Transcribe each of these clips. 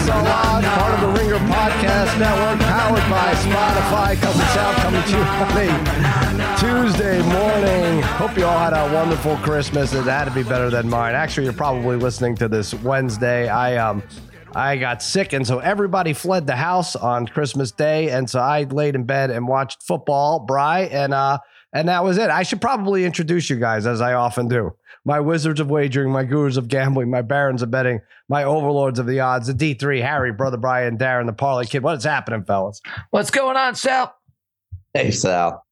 Get So Loud, part of the Ringer Podcast Network, powered by Spotify. Cousin Sal coming to you on a Tuesday morning. Hope you all had a wonderful Christmas. It had to be better than mine. Actually, you're probably listening to this Wednesday. I um. I got sick, and so everybody fled the house on Christmas Day, and so I laid in bed and watched football, Bry, and uh, and that was it. I should probably introduce you guys as I often do my wizards of wagering, my gurus of gambling, my barons of betting, my overlords of the odds, the D3, Harry, Brother Brian, Darren, the Parlay Kid. What is happening, fellas? What's going on, Sal? Hey, Sal.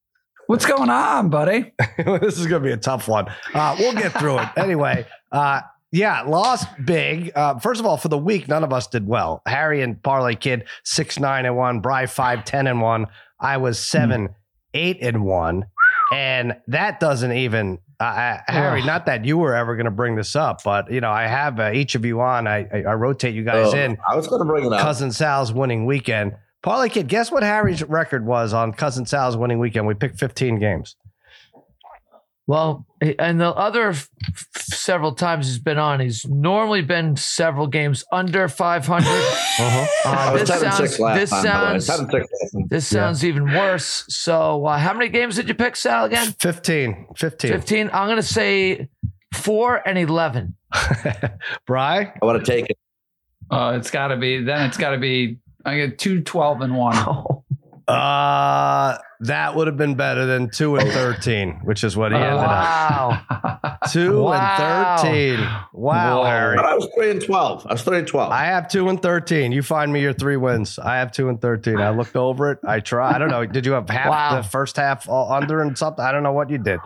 What's going on, buddy? this is going to be a tough one. Uh, we'll get through it. Anyway, uh, yeah, lost big. Uh, first of all, for the week, none of us did well. Harry and Parlay Kid, 6 9 and 1. Bry, 5 10 and 1. I was 7 8 and 1. And that doesn't even uh, Harry, Ugh. not that you were ever going to bring this up, but you know, I have uh, each of you on. I, I, I rotate you guys Oh, in. I was going to bring it up. Cousin Sal's winning weekend. Parlay kid, guess what Harry's record was on Cousin Sal's winning weekend? We picked 15 games. Well, and the other f- f- several times he's been on, he's normally been several games under 500. Uh-huh. Uh, this sounds, this time. by the way. sounds, 10 and 6 last time. this sounds even worse. So, uh, how many games did you pick, Sal? Again, 15. 15. 15. I'm gonna say four and 11. Bry? I want to take it. Uh, it's got to be then. It's got to be. I get two twelve and one. Oh, Uh, that would have been better than 2 and 13, which is what he ended up. wow. 2 Wow. and 13. Wow, Harry. But I was 3 and 12. I was 3 and 12. I have 2 and 13. You find me your three wins. I have 2 and 13. I looked over it. I try. I don't know. Did you have half Wow. the first half under and something? I don't know what you did.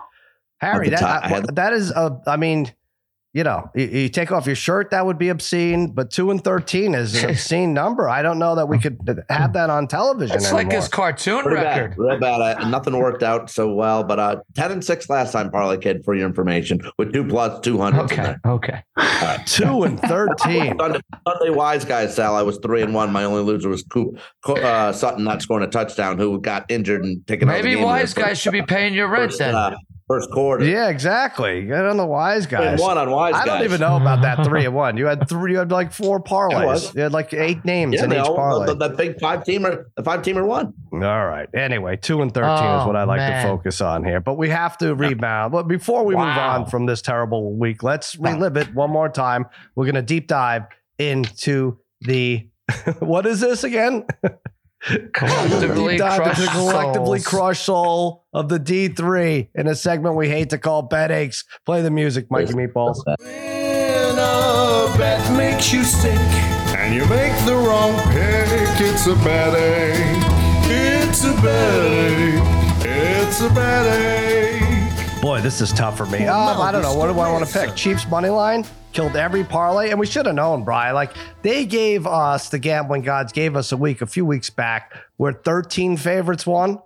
Harry, that, top, I had- that is, a, I mean, you know, you, you take off your shirt, that would be obscene, but 2 and 13 is an obscene number. I don't know that we could have that on television It's anymore. like his cartoon Pretty record. bad. Real bad. I, nothing worked out so well, but uh, 10 and 6 last time, Parlay Kid, for your information, with 2 plus 200. Okay. Okay. 2 and 13. Sunday, Sunday wise guys, Sal. I was three and one. My only loser was Coop Co- uh, Sutton not scoring a touchdown, who got injured and taken out of the Maybe game wise guys should be paying your rent first, then. uh, first quarter. Yeah, exactly. Get on the wise Three and guys. one on wise I guys. don't even know about that three and one. You had three. You had like four parlays. You had like eight names Yeah, in each all, parlay. the, the big five teamer, the five teamer won. All right. Anyway, two and thirteen is Oh, what I like man. to focus on here. But we have to rebound. But before we move on from this terrible week, let's relive it one more time. We're gonna deep dive into the what is this again? Collectively deep dive into the collectively souls. crushed soul of the D three in a segment we hate to call Betaches. Play the music, Mikey Meatballs. When a bet makes you sick and you make the wrong pick, it's a bad ache. It's a bad ache. It's a bad ache. Boy, this is tough for me. Um, I don't know. What do I want to pick? Chiefs money line killed every parlay, and we should have known, Brian. Like they gave us the gambling gods gave us a week a few weeks back where 13 favorites won.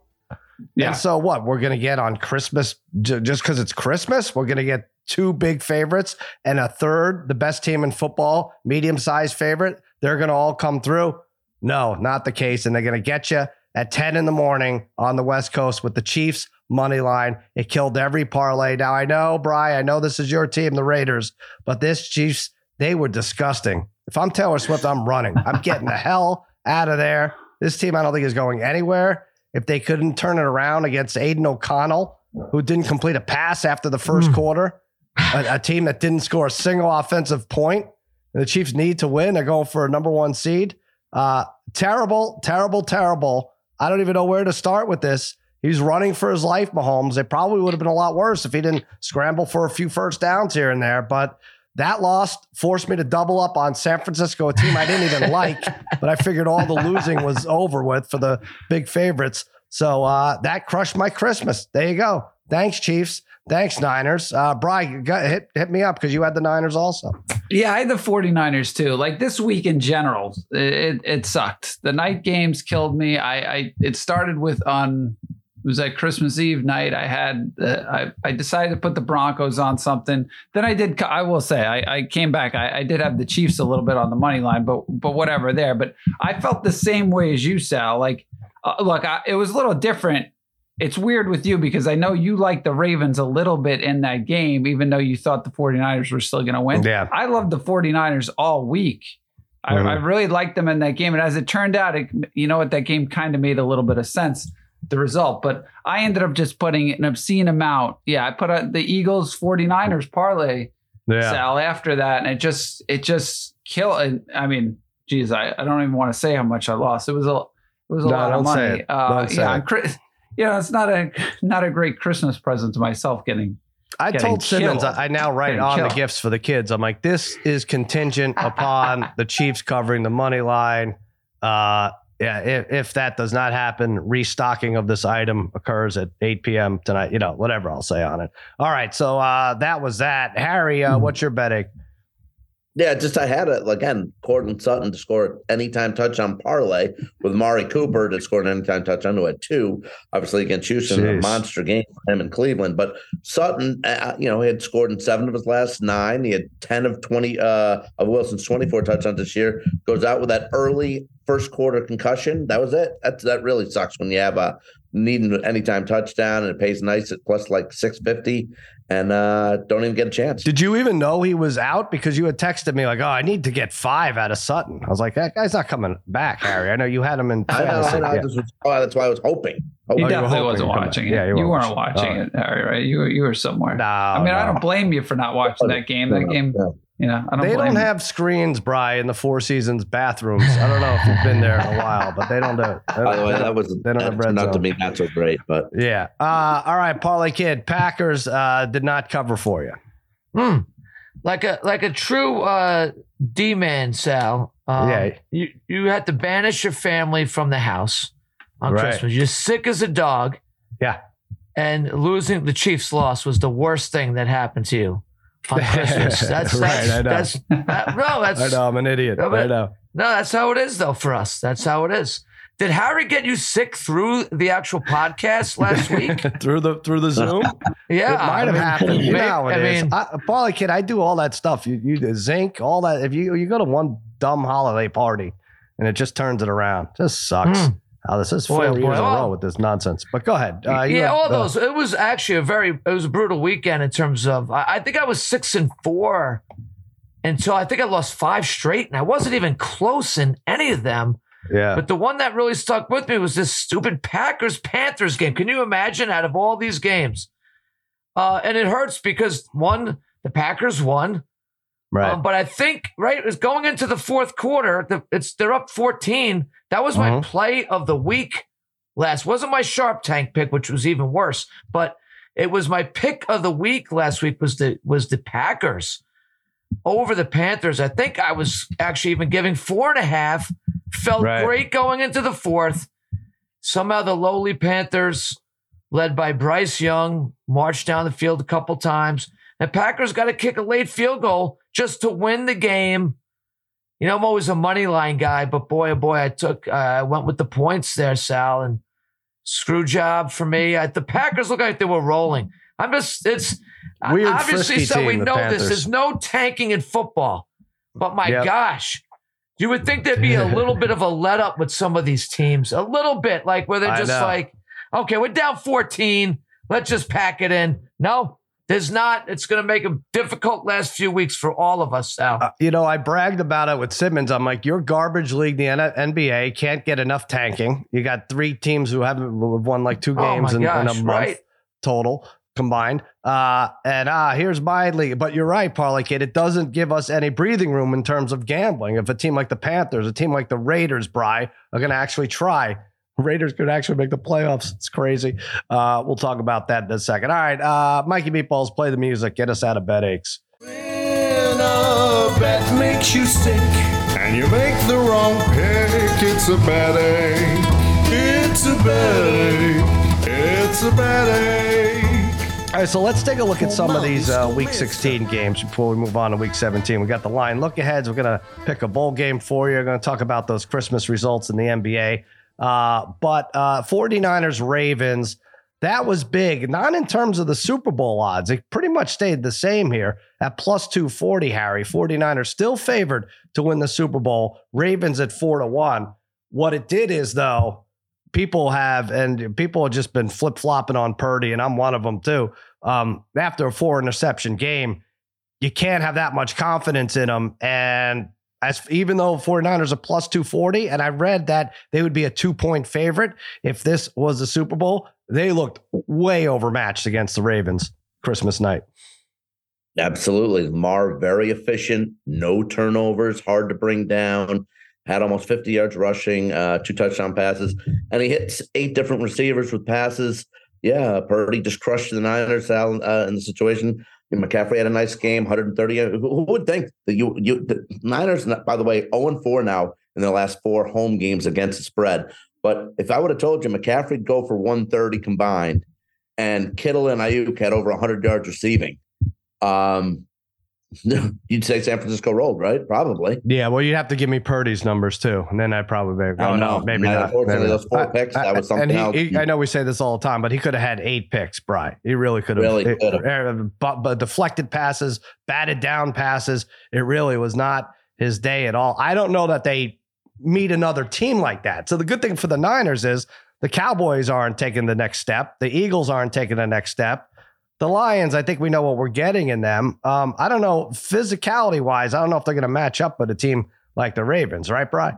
Yeah. And so what? We're gonna get on Christmas just because it's Christmas. We're gonna get two big favorites and a third, the best team in football, medium sized favorite. They're gonna all come through. No, not the case, and they're gonna get you at 10 in the morning on the West Coast with the Chiefs money line. It killed every parlay. Now I know, Bry, I know this is your team, the Raiders, but this Chiefs, they were disgusting. If I'm Taylor Swift, I'm running. I'm getting the hell out of there. This team, I don't think is going anywhere. If they couldn't turn it around against Aidan O'Connell, who didn't complete a pass after the first quarter, a, a team that didn't score a single offensive point, and the Chiefs need to win. They're going for a number one seed. Uh, terrible, terrible, terrible. I don't even know where to start with this. He's running for his life, Mahomes. It probably would have been a lot worse if he didn't scramble for a few first downs here and there. But that loss forced me to double up on San Francisco, a team I didn't even like, but I figured all the losing was over with for the big favorites. So uh, that crushed my Christmas. There you go. Thanks, Chiefs. Thanks, Niners. Uh, Brian, hit, hit me up because you had the Niners also. Yeah, I had the 49ers too. Like this week in general, it, it sucked. The night games killed me. I, I it started with on it was like Christmas Eve night. I had uh, I I decided to put the Broncos on something. Then I did. I will say I, I came back. I, I did have the Chiefs a little bit on the money line, but but whatever there. But I felt the same way as you, Sal. Like uh, look, I, it was a little different. It's weird with you because I know you like the Ravens a little bit in that game, even though you thought the 49ers were still going to win. Yeah. I loved the 49ers all week. I. I really liked them in that game. And as it turned out, it, you know what, that game kind of made a little bit of sense, the result. But I ended up just putting an obscene amount. Yeah, I put a, the Eagles 49ers parlay, Sal, after that. And it just, it just killed. I mean, geez, I, I don't even want to say how much I lost. It was a, it was a No, lot of money. it. Uh, Don't say yeah, it. Chris, you know, it's not a, not a great Christmas present to myself getting I told Simmons killed. I now write Getting on the gifts for the kids. I'm like, this is contingent upon the Chiefs covering the money line. Uh, yeah, if, if that does not happen, restocking of this item occurs at 8 p.m. tonight. You know, whatever I'll say on it. All right, so uh, that was that. Harry, uh, what's your betting? Yeah, just I had it again. Courtland Sutton to score anytime touchdown parlay with Mari Cooper to score an anytime touchdown who had two, obviously against Houston, Jeez. a monster game for him in Cleveland. But Sutton, uh, you know, he had scored in seven of his last nine. He had ten of twenty uh, of Wilson's twenty four touchdowns this year. Goes out with that early first quarter concussion. That was it. That that really sucks when you have a needing an anytime touchdown and it pays nice at plus like six fifty and uh, don't even get a chance. Did you even know he was out? Because you had texted me like, oh, I need to get five out of Sutton. I was like, that guy's not coming back, Harry. I know you had him in I know. I know. Yeah. This was- oh, that's why I was hoping. Oh, You you were definitely hoping wasn't to come back. watching it. Yeah, you you, weren't weren't watching. watching it, Harry, right? You were you were somewhere. No, I mean, I don't blame you for not watching that game. That game, Yeah. You know, I don't They blame don't you. have screens, Bry, in the Four Seasons bathrooms. I don't know if you've been there in a while, but they don't do it. They By the way, that don't- was they don't have that red turned out to zone. be not so great, but Yeah. Uh, all right, Parlay Kid. Packers uh, did not cover for you. Hmm. Like a like a true uh, D man, Sal. Um, Yeah. You you had to banish your family from the house on Right. Christmas. You're sick as a dog. Yeah. And losing the Chiefs' loss was the worst thing that happened to you on Christmas. That's Right, that's I know. that's that, no, that's I know I'm an idiot. No, but- I know. no, that's how it is though for us. That's how it is. Did Harry get you sick through the actual podcast last week? through the through the Zoom. Yeah, it might have happened. You know may- how it I is. mean, I, Parlay Kid, I do all that stuff. You you zinc all that. If you you go to one dumb holiday party and it just turns it around, just sucks. Hmm. Oh, this is Boy, four oh, years boy. in a row with this nonsense. But go ahead. Uh, yeah, all the- those. It was actually a very, it was a brutal weekend in terms of. I, I think I was six and four until I think I lost five straight, and I wasn't even close in any of them. Yeah. But the one that really stuck with me was this stupid Packers Panthers game. Can you imagine out of all these games? Uh, and it hurts because one, the Packers won. Right. Um, but I think right is going into the fourth quarter. The, it's they're up fourteen. That was my Mhm. play of the week. Last wasn't my sharp tank pick, which was even worse. But it was my pick of the week last week. Was the was the Packers over the Panthers? I think I was actually even giving four and a half. Felt Right. great going into the fourth. Somehow the lowly Panthers, led by Bryce Young, marched down the field a couple times. And Packers got to kick a late field goal just to win the game. You know, I'm always a money line guy, but boy, oh boy, I took, uh, I went with the points there, Sal, and screw job for me. I, the Packers look like they were rolling. I'm just, it's Weird, obviously so we team, know this. There's no tanking in football, but my Yep. gosh, you would think there'd be a little bit of a let up with some of these teams, a little bit, like where they're just like, okay, we're down 14, let's just pack it in. No, there's not. It's going to make a difficult last few weeks for all of us, Sal. Uh, you know, I bragged about it with Simmons. I'm like, your garbage league, the N- NBA, can't get enough tanking. You got three teams who haven't won like two games my in, in a month right. total. combined. Uh, and uh, here's my league. But you're right, Parlay Kid. It doesn't give us any breathing room in terms of gambling. If a team like the Panthers, a team like the Raiders, Bry, are going to actually try, Raiders could actually make the playoffs. It's crazy. Uh, we'll talk about that in a second. All right, uh, Mikey Meatballs, play the music. Get us out of Betaches. When a bet makes you sick and you make the wrong pick, it's a bad ache. It's a bad ache. It's a bad ache. All right, so let's take a look at some of these uh, Week 16 games before we move on to Week 17. We got the line look aheads. We're going to pick a bowl game for you. We're going to talk about those Christmas results in the NBA. Uh, but uh, 49ers Ravens, that was big, not in terms of the Super Bowl odds. It pretty much stayed the same here at plus 240, Harry. 49ers still favored to win the Super Bowl, Ravens at 4 to 1. What it did is, though, people have, and people have just been flip flopping on Purdy, and I'm one of them too. Um, after a four interception game, you can't have that much confidence in them. And as even though 49ers are plus 240, and I read that they would be a two point favorite if this was the Super Bowl, they looked way overmatched against the Ravens Christmas night. Absolutely. Lamar, very efficient, no turnovers, hard to bring down, had almost 50 yards rushing, uh, two touchdown passes, and he hits eight different receivers with passes. Yeah, Purdy just crushed the Niners out uh, in the situation. And McCaffrey had a nice game, 130. Who, would think that you, you, the Niners, by the way, 0 4 now in their last four home games against the spread. But if I would have told you McCaffrey'd go for 130 combined and Kittle and Aiyuk had over 100 yards receiving, um, you'd say San Francisco rolled, right? Probably. Yeah, well, you'd have to give me Purdy's numbers too, and then I'd probably maybe, I don't no, maybe not. Unfortunately, those four not. picks, I- that was I- and something he- else. he- I know we say this all the time, but he could have had eight picks, Bry. He really could have. Really could have. uh, But, but deflected passes, batted down passes. It really was not his day at all. I don't know that they meet another team like that. So the good thing for the Niners is the Cowboys aren't taking the next step. The Eagles aren't taking the next step. The Lions, I think we know what we're getting in them. Um, I don't know, physicality wise, I don't know if they're going to match up with a team like the Ravens, right, Bry?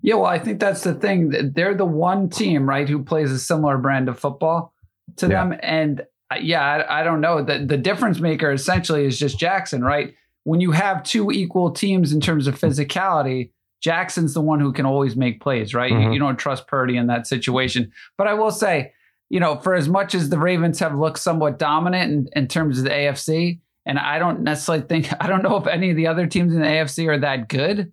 Yeah, well, I think that's the thing. They're the one team, right, who plays a similar brand of football to Yeah. them. And uh, yeah, I, I don't know. The, the difference maker essentially is just Jackson, right? When you have two equal teams in terms of physicality, Jackson's the one who can always make plays, right? You, Mhm. you don't trust Purdy in that situation. But I will say, you know, for as much as the Ravens have looked somewhat dominant in, in terms of the AFC, and I don't necessarily think, I don't know if any of the other teams in the AFC are that good,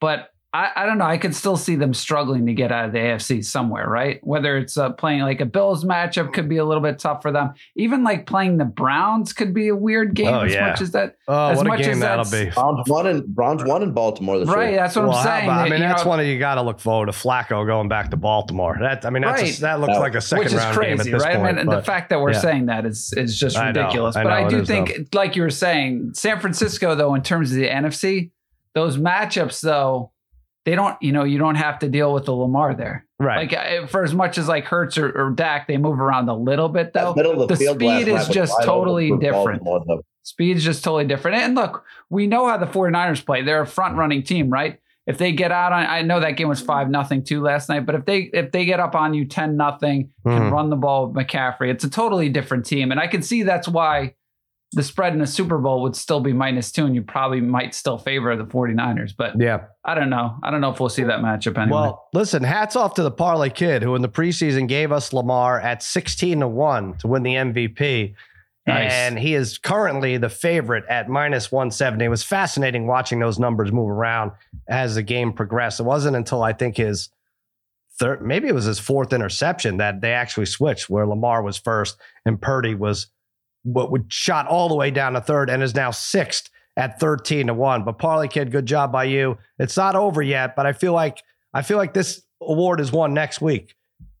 but I, I don't know. I could still see them struggling to get out of the AFC somewhere, right? Whether it's uh, playing like a Bills matchup could be a little bit tough for them. Even like playing the Browns could be a weird game Oh, as yeah. much as that. Oh, As what a much game as that'll be. Browns won in Browns won in Baltimore this Right. year. Right, that's what Well, I'm saying. about- I mean, you that's know, one of you got to look forward to Flacco going back to Baltimore. That I mean, that's a- that looks That- like a second which is round game crazy, at this right? point. I mean, the fact that we're yeah. saying that is is just I know, ridiculous. I but I know, it do is, think, like you were saying, San Francisco, though, in terms of the NFC, those matchups, though, they don't, you know, you don't have to deal with the Lamar there. right. Like for as much as like Hurts or, or Dak, they move around a little bit though. That middle of the, the field speed is just totally different. Baltimore, though. Speed's just totally different. And look, we know how the 49ers play. They're a front running team, right? If they get out on I know that game was five nothing too last night, but if they if they get up on you 10 nothing, can Mhm. run the ball with McCaffrey, it's a totally different team. And I can see that's why the spread in the Super Bowl would still be minus two, and you probably might still favor the 49ers. But Yeah. I don't know. I don't know if we'll see that matchup anyway. Well, listen, hats off to the Parlay Kid, who in the preseason gave us Lamar at 16 to 1 to win the MVP. Nice. And he is currently the favorite at minus 170. It was fascinating watching those numbers move around as the game progressed. It wasn't until I think his third, maybe it was his fourth interception that they actually switched, where Lamar was first and Purdy was what would shot all the way down to third and is now sixth at 13 to 1. But Parlay Kid, good job by you. It's not over yet, but I feel like I feel like this award is won next week.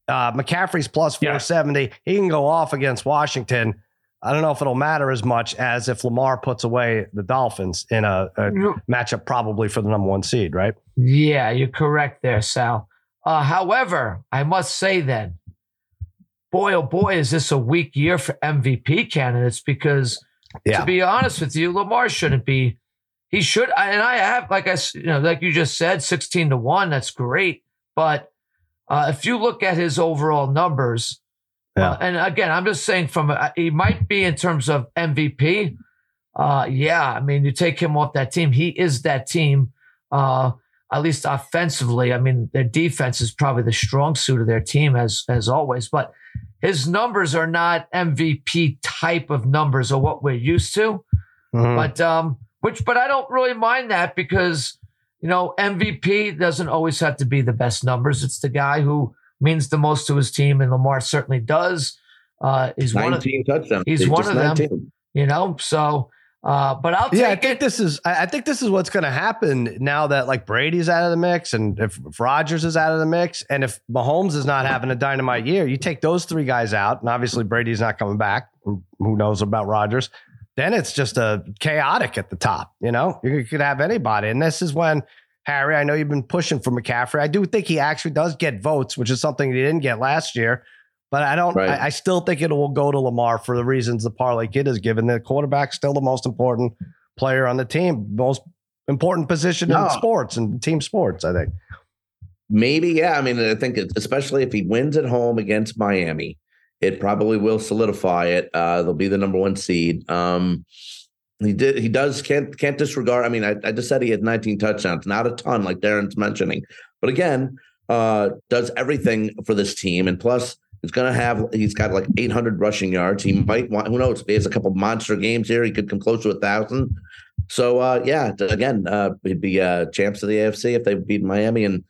Uh, McCaffrey's plus Yeah. 470. He can go off against Washington. I don't know if it'll matter as much as if Lamar puts away the Dolphins in a, a matchup probably for the number one seed, right? Yeah, you're correct there, Sal. Uh, however, I must say then, boy, oh boy, is this a weak year for MVP candidates because Yeah. to be honest with you, Lamar shouldn't be. He should, and I have, like I, you know, like you just said, sixteen to one. That's great, but uh, if you look at his overall numbers, Yeah. Uh, and again, I'm just saying from uh, he might be in terms of MVP. Uh, yeah, I mean, you take him off that team, he is that team. Uh, at least offensively, I mean, their defense is probably the strong suit of their team as as always. But his numbers are not MVP type of numbers or what we're used to. Mhm. But um, which, but I don't really mind that because you know MVP doesn't always have to be the best numbers. It's the guy who means the most to his team, and Lamar certainly does. Uh, he's one of 19 touchdowns. he's one of them. you know. So, uh, but I'll take yeah, I it. think this is. I think this is what's going to happen now that like Brady's out of the mix, and if, if Rodgers is out of the mix, and if Mahomes is not having a dynamite year, you take those three guys out, and obviously Brady's not coming back. Who who knows about Rodgers? Then it's just a chaotic at the top. You know, you could have anybody, and this is when Harry. I know you've been pushing for McCaffrey. I do think he actually does get votes, which is something he didn't get last year. But I don't. Right. I, I still think it will go to Lamar for the reasons the parlay kid has given. The quarterback's still the most important player on the team, most important position No. in sports and team sports. I think. Maybe, yeah. I mean, I think especially if he wins at home against Miami, it probably will solidify it. Uh, they'll be the number one seed. Um, he did. He does can't can't disregard. I mean, I, I just said he had 19 touchdowns, not a ton, like Darren's mentioning, but again, uh, does everything for this team, and plus. He's gonna have. He's got like 800 rushing yards. He might want. Who knows? He has a couple monster games here, he could come close to a thousand. So uh, yeah, again, uh, he'd be uh, champs of the AFC if they beat Miami, and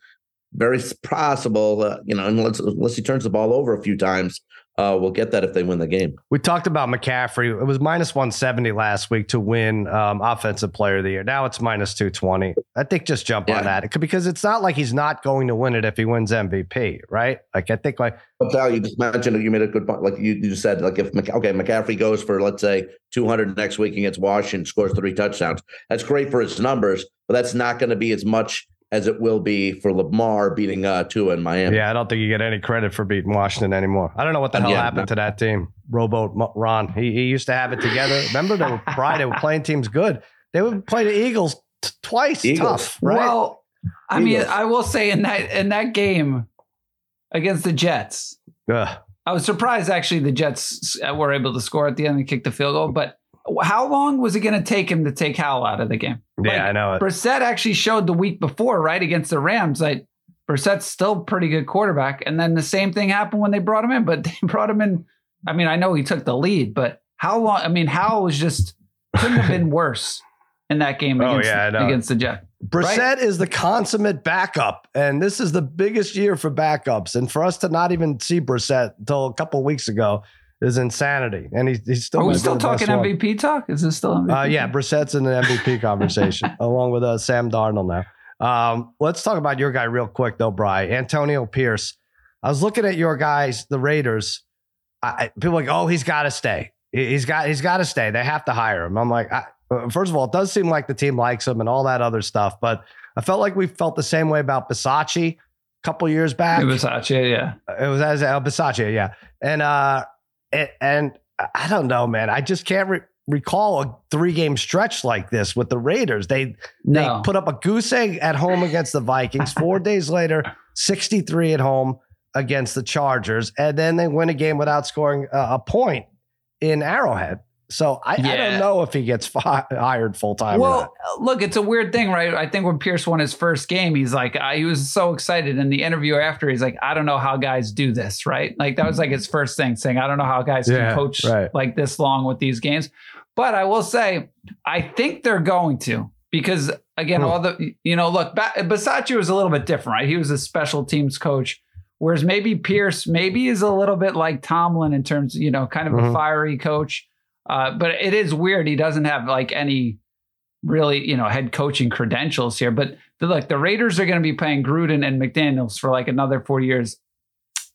very possible, uh, you know, unless unless he turns the ball over a few times, uh, we'll get that if they win the game. We talked about McCaffrey. It was minus 170 last week to win um, Offensive Player of the Year. Now it's minus 220. I think just jump on that It- because it's not like he's not going to win it if he wins MVP, right? Like I think like But Sal, you just mentioned you made a good point. Like you, you said, like if okay, McCaffrey goes for let's say 200 next week against Washington, scores three touchdowns. That's great for his numbers, but that's not going to be as much as it will be for Lamar beating uh, Tua in Miami. Yeah, I don't think you get any credit for beating Washington anymore. I don't know what the hell Yeah, happened no. to that team. Rowboat Ron, he, he used to have it together. Remember, they were pride. They were playing teams good. They would play the Eagles t- twice. Eagles. Tough, right? Well, I mean, I will say in that in that game against the Jets, Ugh. I was surprised actually the Jets were able to score at the end and kick the field goal. But how long was it going to take him to take Howell out of the game? Yeah, Like, I know it. Brissett actually showed the week before, right, against the Rams. Like Brissett's still pretty good quarterback. And then the same thing happened when they brought him in, but they brought him in. I mean, I know he took the lead, but how long? I mean, Howell was just couldn't have been worse in that game Oh, against, yeah, against the Jets. Brissett is the consummate backup, and this is the biggest year for backups. And for us to not even see Brissett until a couple of weeks ago is insanity. And he's, he's still Are we still talking one. MVP talk? Is this still MVP? Uh, yeah, Brissett's in the MVP conversation along with uh, Sam Darnold now. Um, let's talk about your guy real quick though, Bry. Antonio Pierce. I was looking at your guys, the Raiders. I, people like, oh, he's got to stay. He- He's got he's got to stay. They have to hire him. I'm like, I, uh, first of all, it does seem like the team likes him and all that other stuff, but I felt like we felt the same way about Bisaccia a couple years back. Was yeah. It was as uh, Bisaccia, yeah. And uh, and, and I don't know, man. I just can't re- recall a three game stretch like this with the Raiders. They No. they put up a goose egg at home against the Vikings. Four days later, sixty three at home against the Chargers, and then they win a game without scoring uh, a point in Arrowhead. So I, I don't know if he gets fi- hired full time. Well, look, it's a weird thing, right? I think when Pierce won his first game, he's like, I, he was so excited. In the interview after, he's like, I don't know how guys do this, right? Like that was like his first thing, saying, I don't know how guys Yeah, can coach right. like this long with these games. But I will say, I think they're going to because again, Hmm. all the you know, look, ba- Bisaccia was a little bit different, right? He was a special teams coach. Whereas maybe Pierce maybe is a little bit like Tomlin in terms, you know, kind of a Mhm. fiery coach. Uh, but it is weird. He doesn't have like any really, you know, head coaching credentials here. But the, look, the Raiders are going to be paying Gruden and McDaniels for like another four years.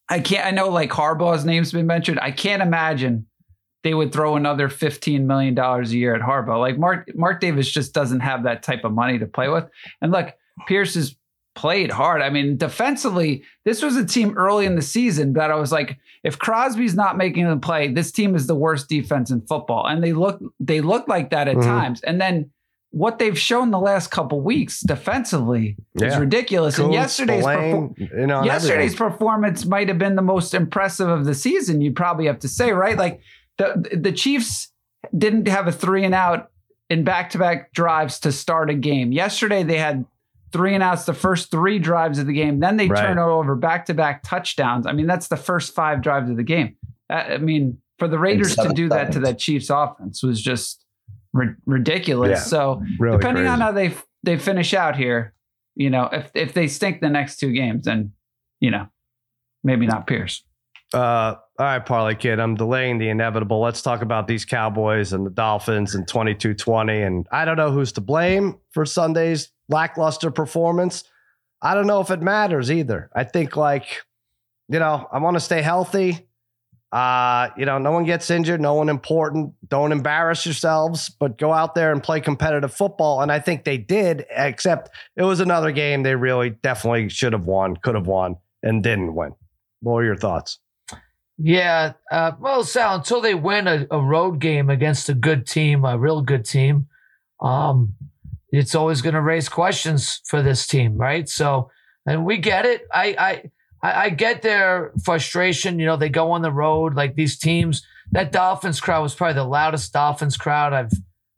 I can't. I know like Harbaugh's name's been mentioned. I can't imagine they would throw another fifteen million dollars a year at Harbaugh. Like Mark Mark Davis just doesn't have that type of money to play with. And look, Pierce has played hard. I mean, defensively, this was a team early in the season that I was like, if Crosby's not making the play, this team is the worst defense in football. And they look they look like that at Mhm. times. And then what they've shown the last couple weeks defensively is Yeah. ridiculous. and yesterday's Spillane, perfor- you know, yesterday's everything. performance might have been the most impressive of the season. You'd probably have to say, right? Like the the Chiefs didn't have a three and out in back to back drives to start a game. Yesterday they had three and outs the first three drives of the game. Then they Right. turn over back to back touchdowns. I mean, that's the first five drives of the game. I I mean, for the Raiders to do that to that Chiefs offense was just ri- ridiculous. Yeah. So Really depending on how they they finish out here, you know, if if they stink the next two games, then you know, maybe not Pierce. Uh, all right, Parlay Kid, I'm delaying the inevitable. Let's talk about these Cowboys and the Dolphins and 22 20. And I don't know who's to blame for Sunday's lackluster performance. I don't know if it matters either. I think, like, you know, I want to stay healthy. Uh, you know, no one gets injured, no one important. Don't embarrass yourselves, but go out there and play competitive football. And I think they did, except it was another game they really definitely should have won, could have won, and didn't win. What are your thoughts? Yeah. Uh, well, Sal, until they win a, a road game against a good team, a real good team, um, it's always going to raise questions for this team, right? So, and we get it. I, I, I I get their frustration. You know, they go on the road like these teams. That Dolphins crowd was probably the loudest Dolphins crowd I've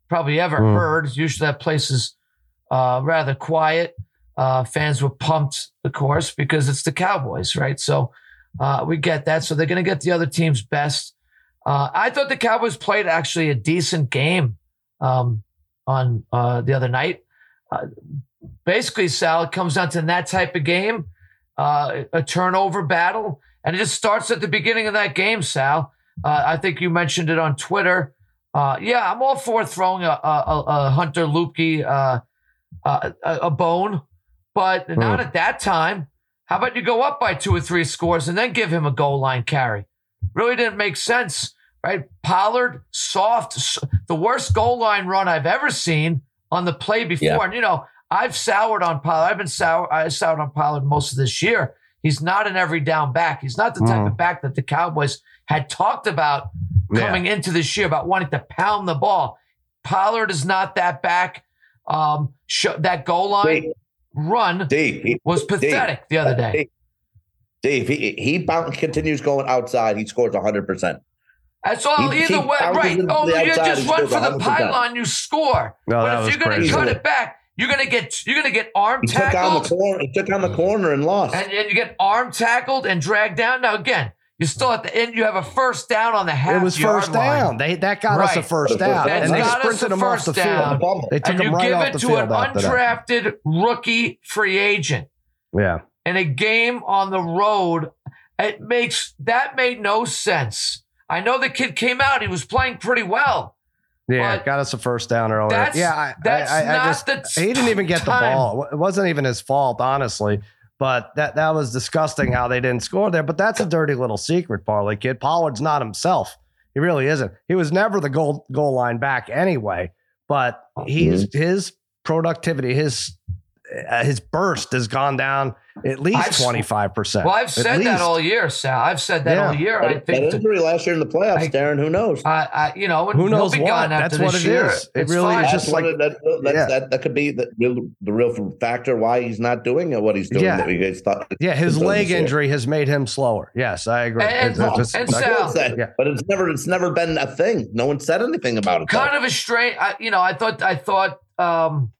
probably ever Mm. heard. Usually that place is uh, rather quiet. Uh, fans were pumped, of course, because it's the Cowboys, right? So uh, we get that. So they're going to get the other team's best. Uh, I thought the Cowboys played actually a decent game um, on uh, the other night. Uh, basically, Sal, it comes down to that type of game, uh, a turnover battle, and it just starts at the beginning of that game, Sal. Uh, I think you mentioned it on Twitter. Uh, yeah, I'm all for throwing a, a, a- Hunter uh, uh, a, a bone, but not at that time. How about you go up by two or three scores and then give him a goal line carry? Really didn't make sense, right? Pollard, soft, the worst goal line run I've ever seen on the play before. Yeah. And you know, I've soured on Pollard. I've been sour. I soured on Pollard most of this year. He's not an every down back. He's not the type Mhm. of back that the Cowboys had talked about Yeah. coming into this year about wanting to pound the ball. Pollard is not that back. Um, sh- that goal line Dave, run Dave, he, was pathetic the other uh, day. Dave, he he bounce, continues going outside. He scores 100. percent That's all. He- either way, right? Oh, you just run for the 100%. pylon, you score. No, but if you're going to cut it back, you're going to get you're going to get arm He took on the tackled, corner. He took on the corner and lost. and, and you get arm tackled and dragged down. Now again, you're still at the end. You have a first down on the half. It was yard first line. down. They that got us a first down, That's and they sprinted them off the down. field. They took and him you right give off it the to field an after that. undrafted rookie free agent Yeah, in a game on the road. It makes that made no sense. I know the kid came out; he was playing pretty well. yeah, But got us a first down earlier. that's- yeah, I, that's I, I, I not just the he didn't even get the ball. It wasn't even his fault, honestly. But that that was disgusting how they didn't score there. But that's a dirty little secret, Parlay Kid. Pollard's not himself. He really isn't. He was never the goal goal line back anyway. But he's Mm-hmm. his productivity, his his burst has gone down at least twenty five percent. Well, I've said that all year, Sal. I've said that Yeah. all year. I that, think that the- injury last year in the playoffs, I- Darren. Who knows? I, I, you know, Who knows be what? gone That's what this it year. is. It It's really fine. is just like- of- that, that's, Yeah. that, that could be the real, the real factor why he's not doing what he's doing. Yeah. That we guys thought. Yeah, his leg injury has made him slower. Yes, I agree. And- It's- it's just- and like- Sal- Of Yeah. But it's never it's never been a thing. No one said anything about it. though. kind of a strange. I, you know, I thought I thought um,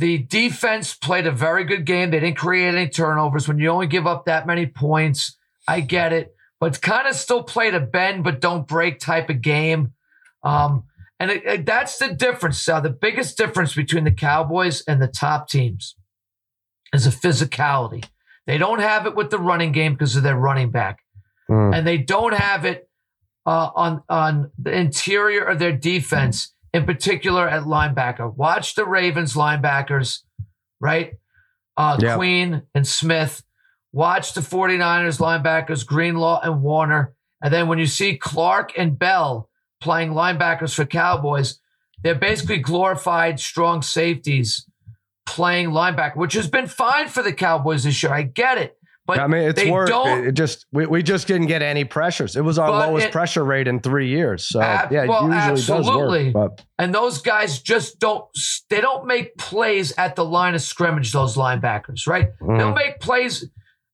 the defense played a very good game. They didn't create any turnovers. When you only give up that many points, I get it, but it's kind of still played a bend but don't break type of game. Um, and it, it- that's the difference. Uh, the biggest difference between the Cowboys and the top teams is a physicality. They don't have it with the running game because of their running back Mm. and they don't have it uh, on on the interior of their defense, in particular at linebacker. Watch the Ravens linebackers, right? Uh, Yeah. Queen and Smith. Watch the 49ers linebackers, Greenlaw and Warner. And then when you see Clark and Bell playing linebackers for Cowboys, they're basically glorified strong safeties playing linebacker, which has been fine for the Cowboys this year. I get it. But I mean, it's worked. It just we, we just didn't get any pressures. It was our lowest it- pressure rate in three years. So Ab- yeah, it well, usually absolutely. does work. But and those guys just don't they don't make plays at the line of scrimmage those linebackers right Mhm. they'll make plays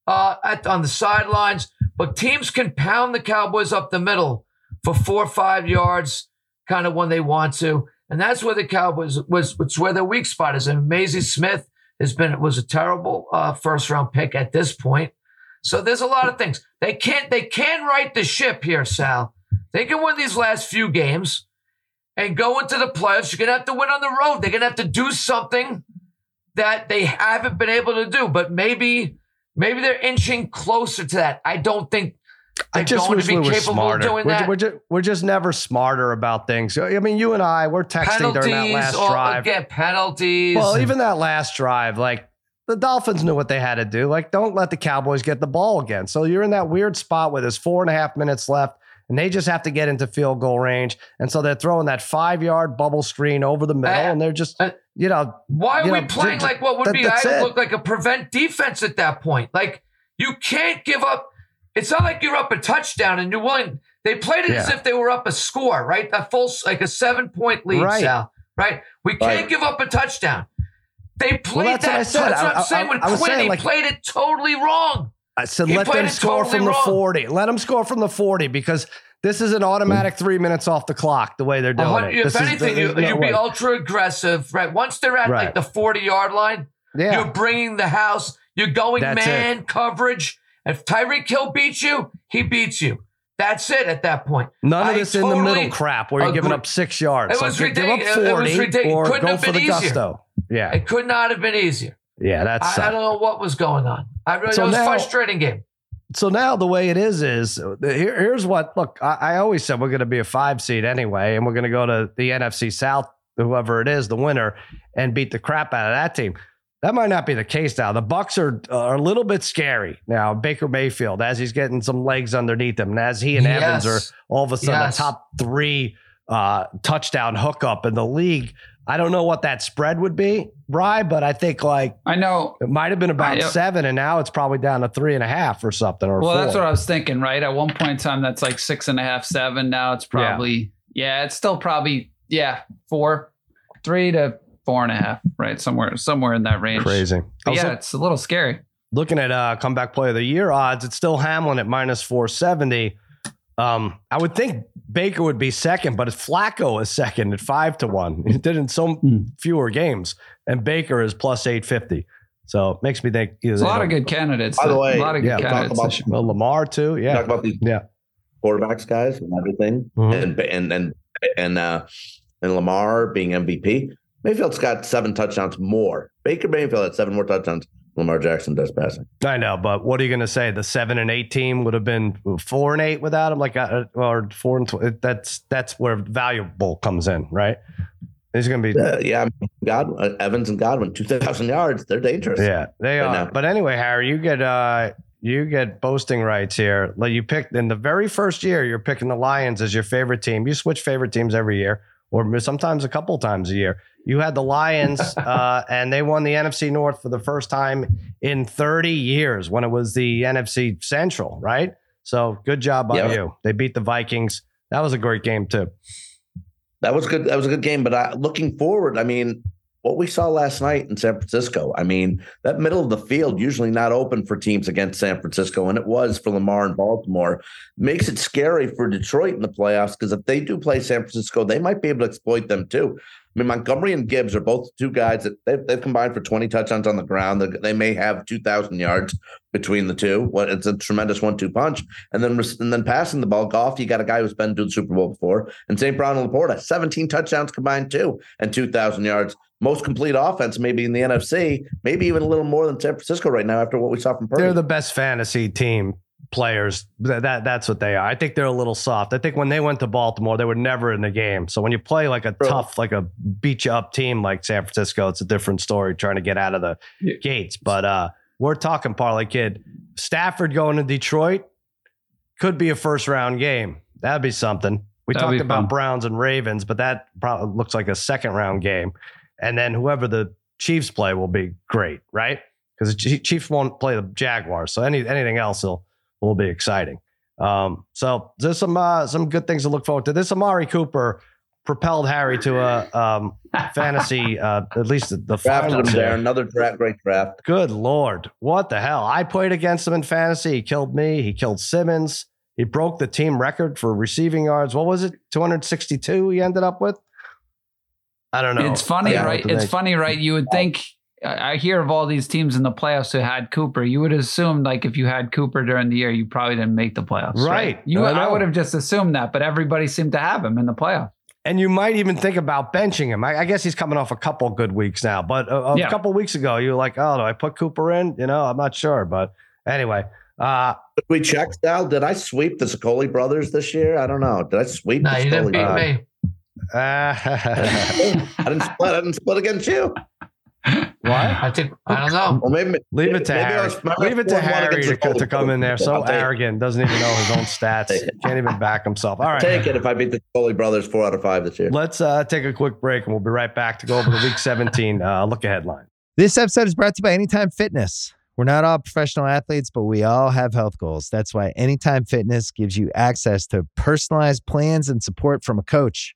uh, at on the sidelines but teams can pound the cowboys up the middle for four or five yards kind of when they want to and that's where the cowboys was it's where their weak spot is and Mazi Smith has been it was a terrible uh, first round pick at this point so there's a lot of things they can't they can right the ship here Sal they can win these last few games and go into the playoffs, you're to have to win on the road. They're to have to do something that they haven't been able to do. But maybe, maybe they're inching closer to that. I don't think I just wish we were smarter. we're, that. We're, just, we're just never smarter about things. I mean, you and I, we're texting during that last or drive. get penalties. Well, even that last drive, like the Dolphins knew what they had to do. Like, don't let the Cowboys get the ball again. So you're in that weird spot where there's four and a half minutes left, and they just have to get into field goal range. And so they're throwing that five yard bubble screen over the middle, Uh, and they're just, uh, you know, Why are we know, playing like what would that- be I it. look like a prevent defense at that point? Like you can't give up. It's not like you're up a touchdown and New England. They played it as if they were up a score, right? A full like a seven point lead, Right. Sal. Right? We can't Right. give up a touchdown. They played that's what that. I said. That's what I- I'm saying. I- With I was Quinn, saying, he played it totally wrong. I said, He let them score totally from the 40. Let them score from the 40 because this is an automatic mm. three minutes off the clock the way they're doing it. If This anything, you, no you'd be ultra aggressive, right? Once they're at Right. like the 40 yard line, yeah. You're bringing the house. You're going That's man coverage. If Tyreek Hill beats you, he beats you. That's it at that point. None of this in the middle crap where you're giving agree. up six yards. It was up ridiculous. It was ridiculous. or Couldn't go have for been the easier. gusto. Yeah. It could not have been easier. Yeah, that's. I. I don't know what was going on. I really, So it was a frustrating game. so now the way it is is here, here's what look I, I always said we're going to be a five seed anyway and we're going to go to the nfc south whoever it is the winner and beat the crap out of that team that might not be the case now the bucks are, are a little bit scary now baker mayfield as he's getting some legs underneath him and as he and evans are all of a sudden Yes. the top three uh, touchdown hookup in the league i don't know what that spread would be bry but i think like I know. it might have been about I- seven and now it's probably down to three and a half or something or Well, four. that's what I was thinking, right? At one point in time, that's like six and a half, seven. Now it's probably, yeah, it's still probably, yeah, four, three to four and a half, right? Somewhere, somewhere in that range. crazy But yeah, look- it's a little scary. looking at uh comeback play of the year odds, it's still Hamlin at minus 470. Um, I would think Baker would be second, but it's Flacco is second at five to one. He did in so Hmm. fewer games, and Baker is plus 850. So it makes me think either a they lot of good candidates. By the way, a lot of yeah, good talk candidates. about- well, Lamar too. Yeah, talk about these Yeah. quarterbacks, guys, and everything, Mhm. and and and and uh, and Lamar being MVP. Mayfield's got seven touchdowns more. Baker Mayfield had seven more touchdowns. Lamar Jackson does passing. I know, but what are you going to say? The seven and eight team would have been four and eight without him, like uh, or four and tw- that's that's where valuable comes in, right? He's going to be Uh, yeah, God, Evans and Godwin, two thousand yards. They're dangerous. Yeah, they Right are. now. But anyway, Harry, you get uh you get boasting rights here. Like you picked in the very first year, you're picking the Lions as your favorite team. You switch favorite teams every year, or sometimes a couple times a year. You had the Lions, uh, and they won the NFC North for the first time in 30 years when it was the NFC Central, right? So good job by Yeah. you. They beat the Vikings. That was a great game too. That was good. That was a good game. But I, looking forward, I mean, what we saw last night in San Francisco, I mean, that middle of the field usually not open for teams against San Francisco, and it was for Lamar and Baltimore. Makes it scary for Detroit in the playoffs because if they do play San Francisco, they might be able to exploit them too. I mean, Montgomery and Gibbs are both two guys that they've, they've combined for 20 touchdowns on the ground. They, they may have 2,000 yards between the two. Well, it's a tremendous one-two punch. And then and then passing the ball, Goff, you got a guy who's been to the Super Bowl before. And St. Brown and LaPorta, 17 touchdowns combined too, and 2,000 yards. Most complete offense, maybe in the NFC, maybe even a little more than San Francisco right now after what we saw from Purdy. They're the best fantasy team players. That, that that's what they are. I think they're a little soft. I think when they went to Baltimore, they were never in the game. So when you play like a Bro. tough, like a beat you up team like San Francisco, it's a different story trying to get out of the Yeah. gates. But uh we're talking parlay kid. Stafford going to Detroit could be a first round game. That'd be something. We That'd talked about. Browns and Ravens, but that probably looks like a second round game. And then whoever the Chiefs play will be great, right? because the Chiefs won't play the Jaguars. So any anything else will will be exciting. Um, so there's some uh, some good things to look forward to. This Amari Cooper propelled Harry to a um, fantasy, uh, at least the, the Drafted him there. there. Another draft, great draft. Good lord, what the hell? I played against him in fantasy. He killed me. He killed Simmons. He broke the team record for receiving yards. What was it? 262 he ended up with? I don't know. It's funny, I right? It's think. funny, right? You would think. I I hear of all these teams in the playoffs who had Cooper. You would assume, like, if you had Cooper during the year, you probably didn't make the playoffs, Right. You, I I, would have just assumed that, but everybody seemed to have him in the playoffs. And you might even think about benching him. I, I guess he's coming off a couple good weeks now, but a, a Yeah. couple weeks ago, you were like, "Oh, do I put Cooper in?" You know, I'm not sure, but anyway, uh, we checked Sal? Did I sweep the Szokoli brothers this year? I don't know. Did I sweep No, the you didn't Szokoli beat brothers? me. I didn't split. I didn't split against you. what? I think I don't know. Well, maybe Leave it to maybe Harry. was- Leave it to Harry to, to come in there. So I'll take it. arrogant, doesn't even know his own stats. Can't even back himself. All right. Take it if I beat the Szokoli brothers four out of five this year. Let's uh, take a quick break and we'll be right back to go over the week 17 uh, look ahead line. This episode is brought to you by Anytime Fitness. We're not all professional athletes, but we all have health goals. That's why Anytime Fitness gives you access to personalized plans and support from a coach.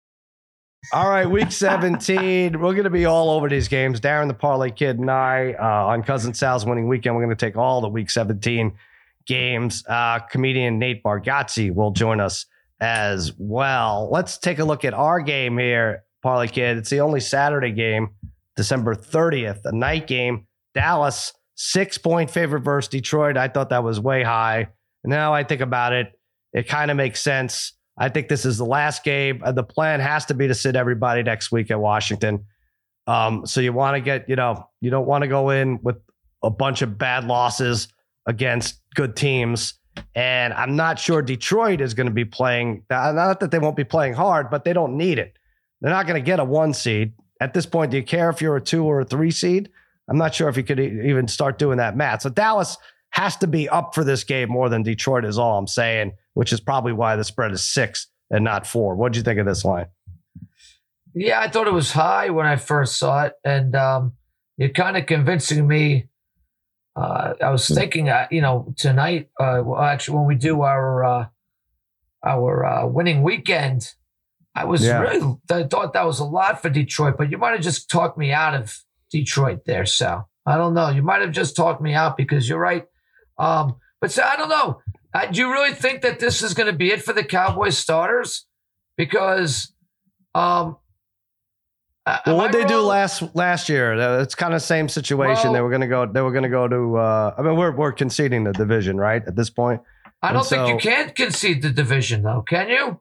All right, week 17. We're going to be all over these games. Darren, the Parlay Kid, and I uh, on Cousin Sal's winning weekend. We're going to take all the week 17 games. Uh, comedian Nate Bargatze will join us as well. Let's take a look at our game here, Parlay Kid. It's the only Saturday game, December 30th, a night game. Dallas, six point favorite versus Detroit. I thought that was way high. Now I think about it, it kind of makes sense. I think this is the last game. Uh, The plan has to be to sit everybody next week at Washington. Um, so you want to get, you know, you don't want to go in with a bunch of bad losses against good teams. And I'm not sure Detroit is going to be playing. Not that they won't be playing hard, but they don't need it. They're not going to get a one seed at this point. Do you care if you're a two or a three seed? I'm not sure if you could even start doing that math. So Dallas has to be up for this game more than Detroit is all I'm saying, which is probably why the spread is six and not four. What do you think of this line? Yeah, I thought it was high when I first saw it, and um, you're kind of convincing me. Uh, I was thinking, uh, you know, tonight, uh, well, actually, when we do our uh, our uh, winning weekend, I was Yeah. really I thought that was a lot for Detroit, but you might have just talked me out of Detroit there, Sal. I don't know. You might have just talked me out because you're right. Um, but so I don't know. Uh, do you really think that this is going to be it for the Cowboys starters? Because um, Well, what they do last last year? It's kind of same situation. Well- they were going to go. They were going to go to. Uh, I mean, we're we're conceding the division, right? At this point, I don't and think you can concede the division, though, can you?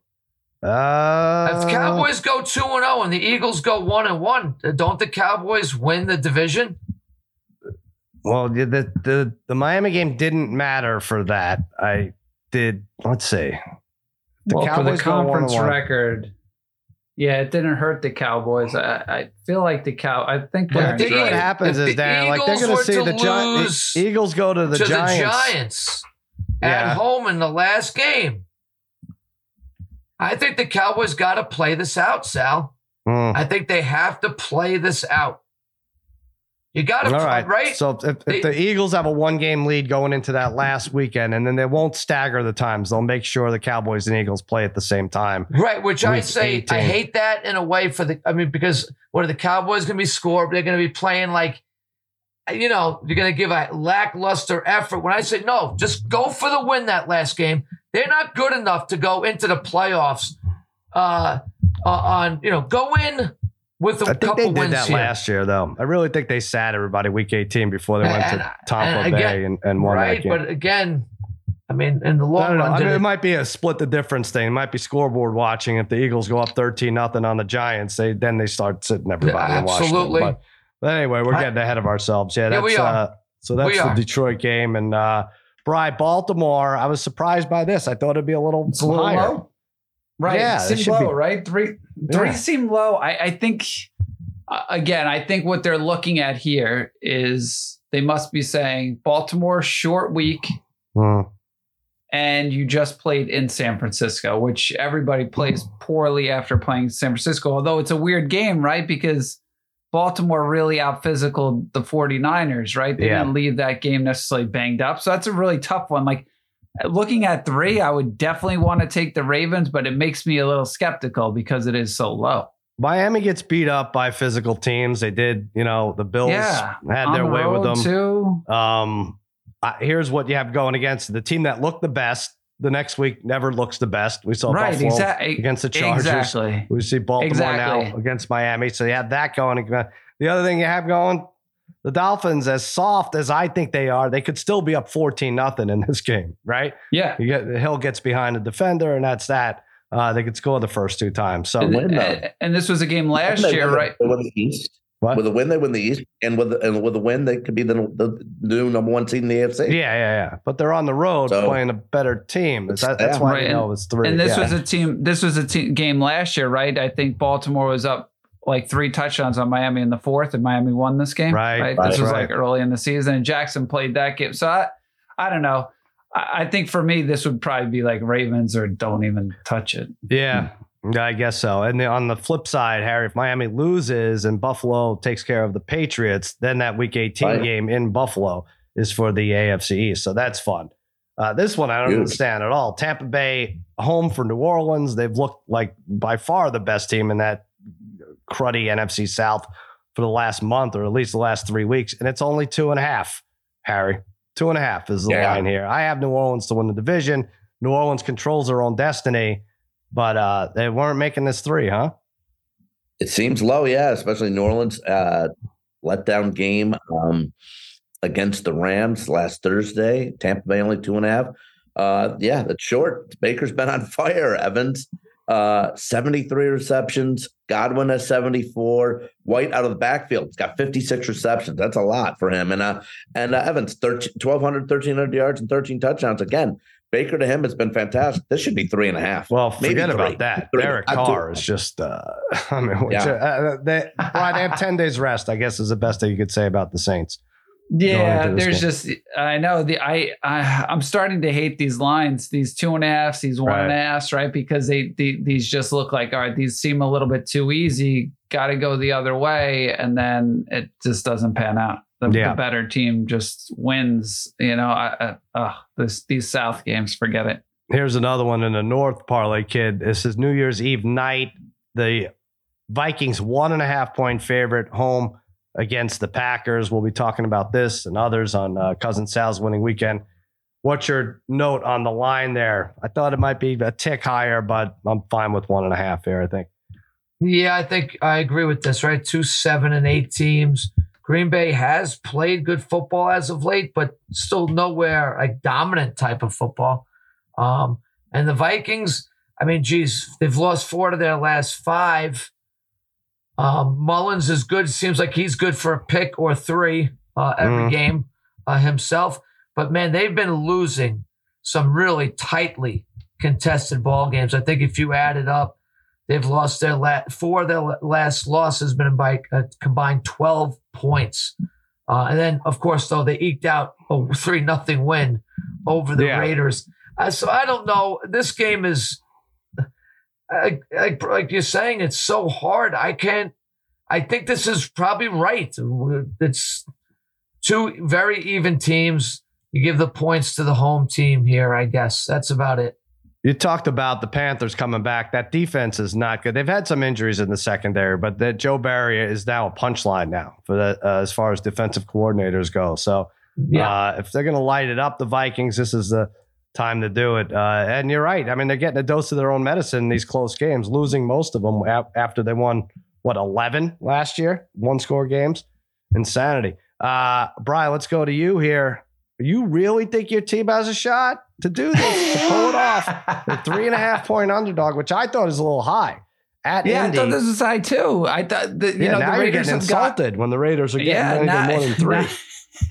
uh, If Cowboys go two and zero and the Eagles go one and one, don't the Cowboys win the division? Well, the, the the the Miami game didn't matter for that. I did. Let's see. The well, for the Cowboys go one and conference record, yeah, it didn't hurt the Cowboys. I, I feel like the cow. I think But I Darren's think what happens If is the Dan, like they're going to see the Giants. Eagles go to the to Giants. the Giants Yeah. at home in the last game. I think the Cowboys got to play this out, Sal. Hmm. I think they have to play this out. You got to, right. right? So if, if They- the Eagles have a one game lead going into that last weekend, and then they won't stagger the times, they'll make sure the Cowboys and Eagles play at the same time. Right, which I say 18. I hate that in a way for the I mean because what are the Cowboys going to be scored? They're going to be playing like you know you're going to give a lackluster effort. When I say no, just go for the win that last game. They're not good enough to go into the playoffs. Uh, uh on you know go in with a I think couple they did that here. last year, though. I really think they sat everybody week 18 before they went And- to Tampa and Bay again, and, and won right, that game. but again, I mean in the long run, I mean, it it- might be a split the difference thing. It might be scoreboard watching. If the Eagles go up 13 nothing on the Giants, they then they start sitting everybody Washington. absolutely. But, but anyway, we're getting ahead of ourselves. Yeah, Yeah, that's are. uh so that's We the are. Detroit game. And uh Bry, Baltimore, I was surprised by this. I thought it'd be a little It's higher. low. Right. Yeah, it it seemed low, be- right? Three three Yeah. seemed low. I, I think uh, again, I think what they're looking at here is they must be saying Baltimore short week Hmm. and you just played in San Francisco, which everybody plays poorly after playing San Francisco. Although it's a weird game, right? Because Baltimore really out physical the 49ers, right? They Yeah. didn't leave that game necessarily banged up. So that's a really tough one. Like looking at three, I would definitely want to take the Ravens, but it makes me a little skeptical because it is so low. Miami gets beat up by physical teams. They did, you know, the Bills Yeah. had their the way with them. too. Um, I, here's what you have going against the team that looked the best. The next week never looks the best. We saw right, Buffalo exactly. against the Chargers. Exactly. We see Baltimore now against Miami. So you have that going. The other thing you have going, the Dolphins, as soft as I think they are, they could still be up 14 nothing in this game, right? Yeah. You get Hill gets behind the defender, and that's that. Uh, they could score the first two times. So And- win. And, and this was a game last year, win the- right? They win the East. What? With a win, they win the East, and with and with a win, they could be the, the new number one seed in the AFC. yeah, yeah, yeah. But they're on the road So- playing a better team. That- that's Yeah. why Right, you know it was three. And this yeah. was a team. This was a te- game last year, right? I think Baltimore was up like three touchdowns on Miami in the fourth, and Miami won this game. Right, This was right. like early in the season, and Jackson played that game. So I, I don't know. I, I think for me, this would probably be like Ravens or don't even touch it. Yeah, yeah, I guess so. And the, on the flip side, Harry, if Miami loses and Buffalo takes care of the Patriots, then that Week 18 Right. game in Buffalo is for the AFC East. So that's fun. Uh, this one I don't Huge. understand at all. Tampa Bay home for New Orleans. They've looked like by far the best team in that cruddy NFC South for the last month or at least the last three weeks, and it's only two and a half. Harry, two and a half is the Yeah. line here. I have New Orleans to win the division. New Orleans controls their own destiny but uh, they weren't making this three, huh? It seems low, yeah, especially New Orleans uh, letdown game um, against the Rams last Thursday. Tampa Bay only two and a half. Uh, yeah, that's short. Baker's been on fire. Evans, uh, 73 receptions. Godwin has 74. White out of the backfield. He's got 56 receptions. That's a lot for him. And uh, and uh, Evans, 13, 1,200, 1,300 yards and 13 touchdowns. Again, Baker to him has been fantastic. This should be three and a half. Well, Maybe forget three. about that. Three. Derek Carr is just, uh, I mean, which, Yeah. uh, they, Brian, they have 10 days rest, I guess is the best that you could say about the Saints. Yeah, there's game. just I know the I, I I'm starting to hate these lines, these two and a halfs, these one and a Right. halfs, right? Because they, they these just look like all right, these seem a little bit too easy. Got to go the other way, and then it just doesn't pan out. The, Yeah. the better team just wins. You know, I, I, uh, this these South games, forget it. Here's another one in the North parlay kid. This is New Year's Eve night. The Vikings one and a half point favorite home against the Packers. We'll be talking about this and others on uh, Cousin Sal's winning weekend. What's your note on the line there? I thought it might be a tick higher, but I'm fine with one and a half here. I think. Yeah, I think I agree with this, right? Two, seven, and eight teams. Green Bay has played good football as of late, but still nowhere like dominant type of football. Um, and the Vikings, I mean, geez, they've lost four of their last five. Um, Mullens is good. Seems like he's good for a pick or three uh, every Mhm. game uh, himself. But man, they've been losing some really tightly contested ball games. I think if you add it up, they've lost their la- four of their last loss has been by a combined twelve points. Uh, and then, of course, though they eked out a three nothing win over the Yeah. Raiders. Uh, so I don't know. This game is, like, like, like you're saying, it's so hard. I can't. I think this is probably right. It's two very even teams. You give the points to the home team here. I guess that's about it. You talked about the Panthers coming back. That defense is not good. They've had some injuries in the secondary, but that Joe Barry is now a punchline now for that uh, as far as defensive coordinators go. So Yeah. uh, if they're going to light it up, the Vikings, this is the time to do it. Uh, and you're right. I mean, they're getting a dose of their own medicine in these close games, losing most of them a- after they won what 11 last year, one score games. Insanity. Uh, Brian, let's go to you here. You really think your team has a shot to do this, to pull it off? The three and a half point underdog, which I thought is a little high at Yeah, Indy. I thought this was high too. I thought that you yeah, know now the you're Raiders getting have got insulted when the Raiders are getting yeah, not- more than three. not-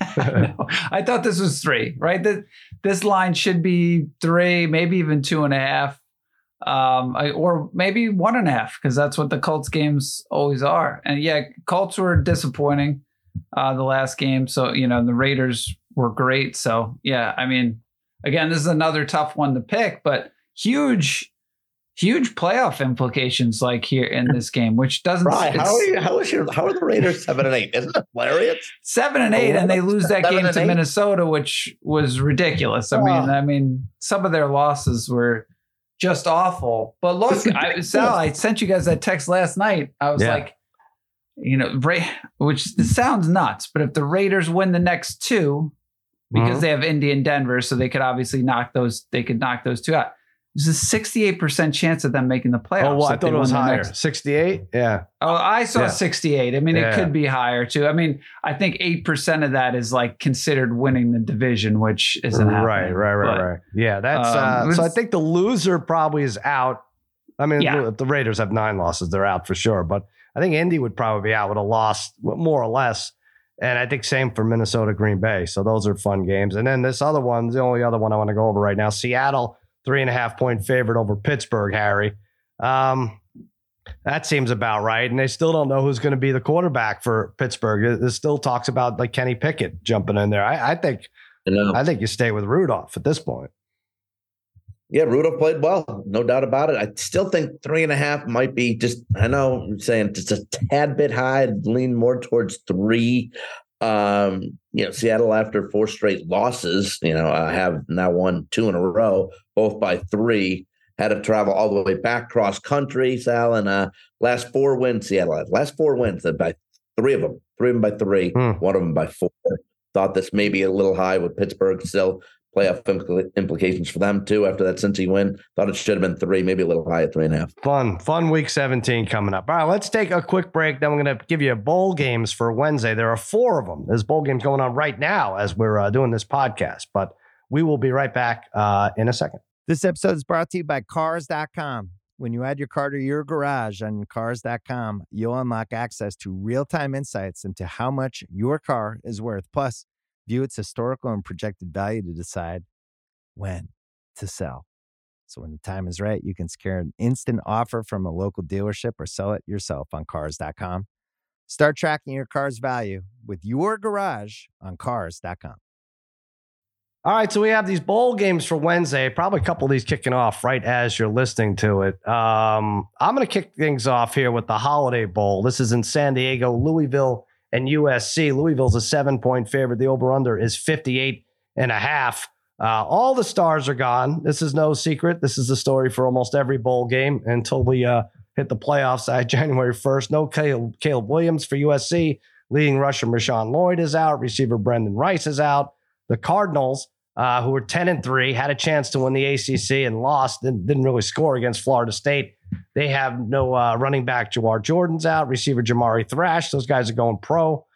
I. Thought this was three, right? That this line should be three, maybe even two and a half. Um, or maybe one and a half because that's what the Colts games always are. And yeah, Colts were disappointing uh, the last game. So you know the Raiders were great. So yeah, I mean, again, this is another tough one to pick, but huge huge playoff implications like here in this game, which doesn't. Right. How are you, how is your how are the Raiders seven and eight? Isn't it hilarious? Seven and eight, and they lose that game to eight? Minnesota, which was ridiculous. I Oh. mean, I mean, some of their losses were just awful. But look, I, Sal, I sent you guys that text last night. I was Yeah. like, you know, Ra- which sounds nuts, but if the Raiders win the next two, because Mhm. they have Indy and Denver, so they could obviously knock those. They could knock those two out. There's a 68% chance of them making the playoffs. Oh, well, I thought it was higher. next- 68? Yeah. Oh, I saw Yeah. 68. I mean, it could be higher too. I mean, I think 8% of that is like considered winning the division, which isn't Right, happening. right, right, But, right. Yeah, that's um, uh, so I think the loser probably is out. I mean, Yeah. the Raiders have nine losses, they're out for sure. But I think Indy would probably be out with a loss, more or less. And I think same for Minnesota, Green Bay. So those are fun games. And then this other one, the only other one I want to go over right now, Seattle, three and a half point favorite over Pittsburgh, Harry. Um, that seems about right. And they still don't know who's going to be the quarterback for Pittsburgh. There's still talks about like Kenny Pickett jumping in there. I, I think You? I think you stay with Rudolph at this point. Yeah, Rudolph played well, no doubt about it. I still think three and a half might be just. I know I'm saying just a tad bit high. I'd lean more towards three. Um, you know, Seattle after four straight losses, you know, I have now won two in a row, both by three. Had to travel all the way back cross country, Sal, and uh, last four wins Seattle had. Last four wins uh, by three of them, three of them by three, Hmm. one of them by four. Thought this may be a little high with Pittsburgh still playoff impl- implications for them too after that Cincy win. Thought it should have been three, maybe a little high at three and a half. Fun, fun week 17 coming up. All right, let's take a quick break. Then we're going to give you bowl games for Wednesday. There are four of them. There's bowl games going on right now as we're uh, doing this podcast, but we will be right back uh, in a second. This episode is brought to you by Cars.com. When you add your car to your garage on Cars.com, you'll unlock access to real time insights into how much your car is worth. Plus, view its historical and projected value to decide when to sell. So, when the time is right, you can secure an instant offer from a local dealership or sell it yourself on Cars.com. Start tracking your car's value with your garage on Cars.com. All right, so we have these bowl games for Wednesday. Probably a couple of these kicking off right as you're listening to it. Um, I'm going to kick things off here with the Holiday Bowl. This is in San Diego, Louisville, and USC. Louisville's a seven point favorite. The over under is 58 and a half. Uh, all the stars are gone. This is no secret. This is the story for almost every bowl game until we uh, hit the playoffs at January 1st. No Caleb, Caleb Williams for USC. Leading rusher Rashawn Lloyd is out. Receiver Brendan Rice is out. The Cardinals, uh, who were 10 and 3, had a chance to win the ACC and lost, didn't, didn't really score against Florida State. They have no uh, running back. Jawhar Jordan's out. Receiver Jamari Thrash. Those guys are going pro.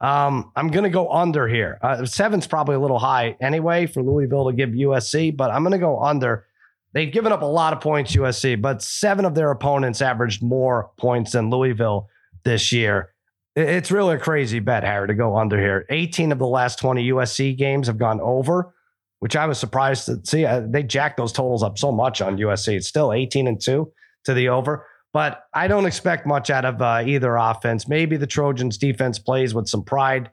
Um, I'm going to go under here. Uh, seven's probably a little high anyway for Louisville to give USC, but I'm going to go under. They've given up a lot of points, USC, but seven of their opponents averaged more points than Louisville this year. It's really a crazy bet, Harry, to go under here. 18 of the last 20 USC games have gone over, which I was surprised to see. Uh, They jacked those totals up so much on USC. It's still 18 and 2 to the over. But I don't expect much out of uh, either offense. Maybe the Trojans defense plays with some pride.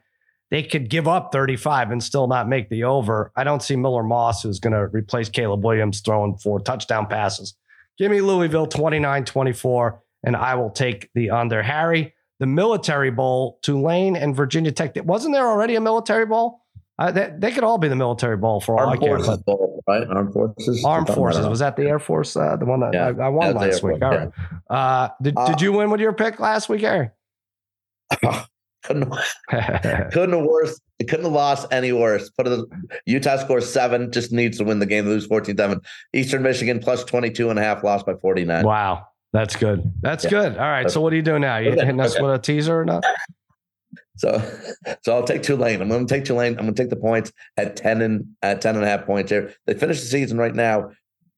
They could give up 35 and still not make the over. I don't see Miller Moss, who's going to replace Caleb Williams, throwing four touchdown passes. Give me Louisville 29 24, and I will take the under. Harry, the Military Bowl, Tulane and Virginia Tech. Wasn't there already a Military Bowl? Uh, they, they could all be the Military Bowl for all I Armed care. Forces Bowl, right? Armed Forces. Armed Forces. Was that the Air Force? Uh, the one that Yeah, I, I won that's the last week. Force, All right. Uh, did, Uh, did you win with your pick last week, Harry? couldn't couldn't have worse. It couldn't have lost any worse. Put it Utah scores seven, just needs to win the game, lose 14-7. Eastern Michigan plus 22 and a half, lost by 49. wow. That's good. That's Yeah. good. All right. So what are you doing now? You Okay, hitting us okay. with a teaser or not? So so I'll take Tulane. I'm gonna take Tulane. I'm gonna take the points at 10 and at 10 and a half points here. They finished the season right now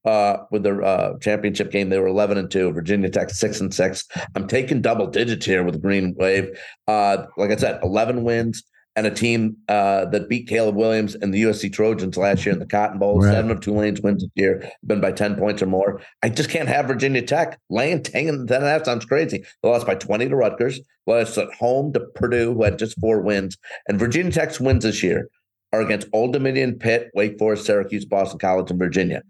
uh with their uh championship game. They were 11 and 2. Virginia Tech 6 and 6. I'm taking double digits here with Green Wave. Uh like I said, 11 wins and a team uh, that beat Caleb Williams and the USC Trojans last year in the Cotton Bowl. Right. Seven of Tulane's wins this year been by 10 points or more. I just can't have Virginia Tech laying 10 and 10 and a half sounds crazy. They lost by 20 to Rutgers, lost at home to Purdue, who had just four wins. And Virginia Tech's wins this year are against Old Dominion, Pitt, Wake Forest, Syracuse, Boston College, and Virginia.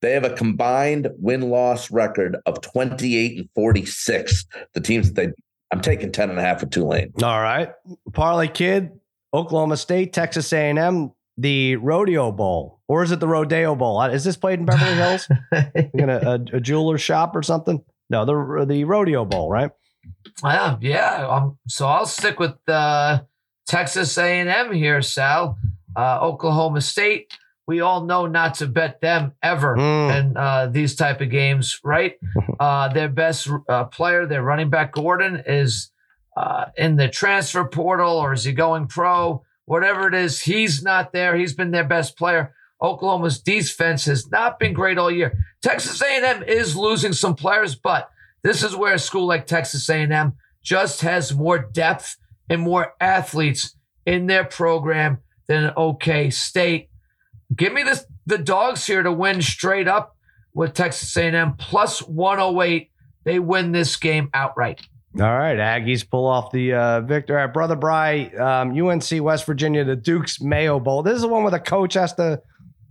They have a combined win loss record of 28 and 46. The teams that they, I'm taking 10 and a half with Tulane. All right. Parlay Kid, Oklahoma State, Texas A&M, the Rodeo Bowl. Or is it the Rodeo Bowl? Is this played in Beverly Hills? You gonna a, a jeweler shop or something? No, the the Rodeo Bowl, right? Yeah, yeah. Um, so I'll stick with uh, Texas A&M here, Sal. Uh, Oklahoma State. We all know not to bet them ever Mm. in uh, these type of games, right? Uh, their best uh, player, their running back Gordon, is uh, in the transfer portal, or is he going pro? Whatever it is, he's not there. He's been their best player. Oklahoma's defense has not been great all year. Texas A&M is losing some players, but this is where a school like Texas A&M just has more depth and more athletes in their program than OK State. Give me this the dogs here to win straight up with Texas A&M plus 108. They win this game outright. All right, Aggies pull off the uh, victor. Right, Brother Bry, um, UNC West Virginia, the Duke's Mayo Bowl. This is the one where the coach has to,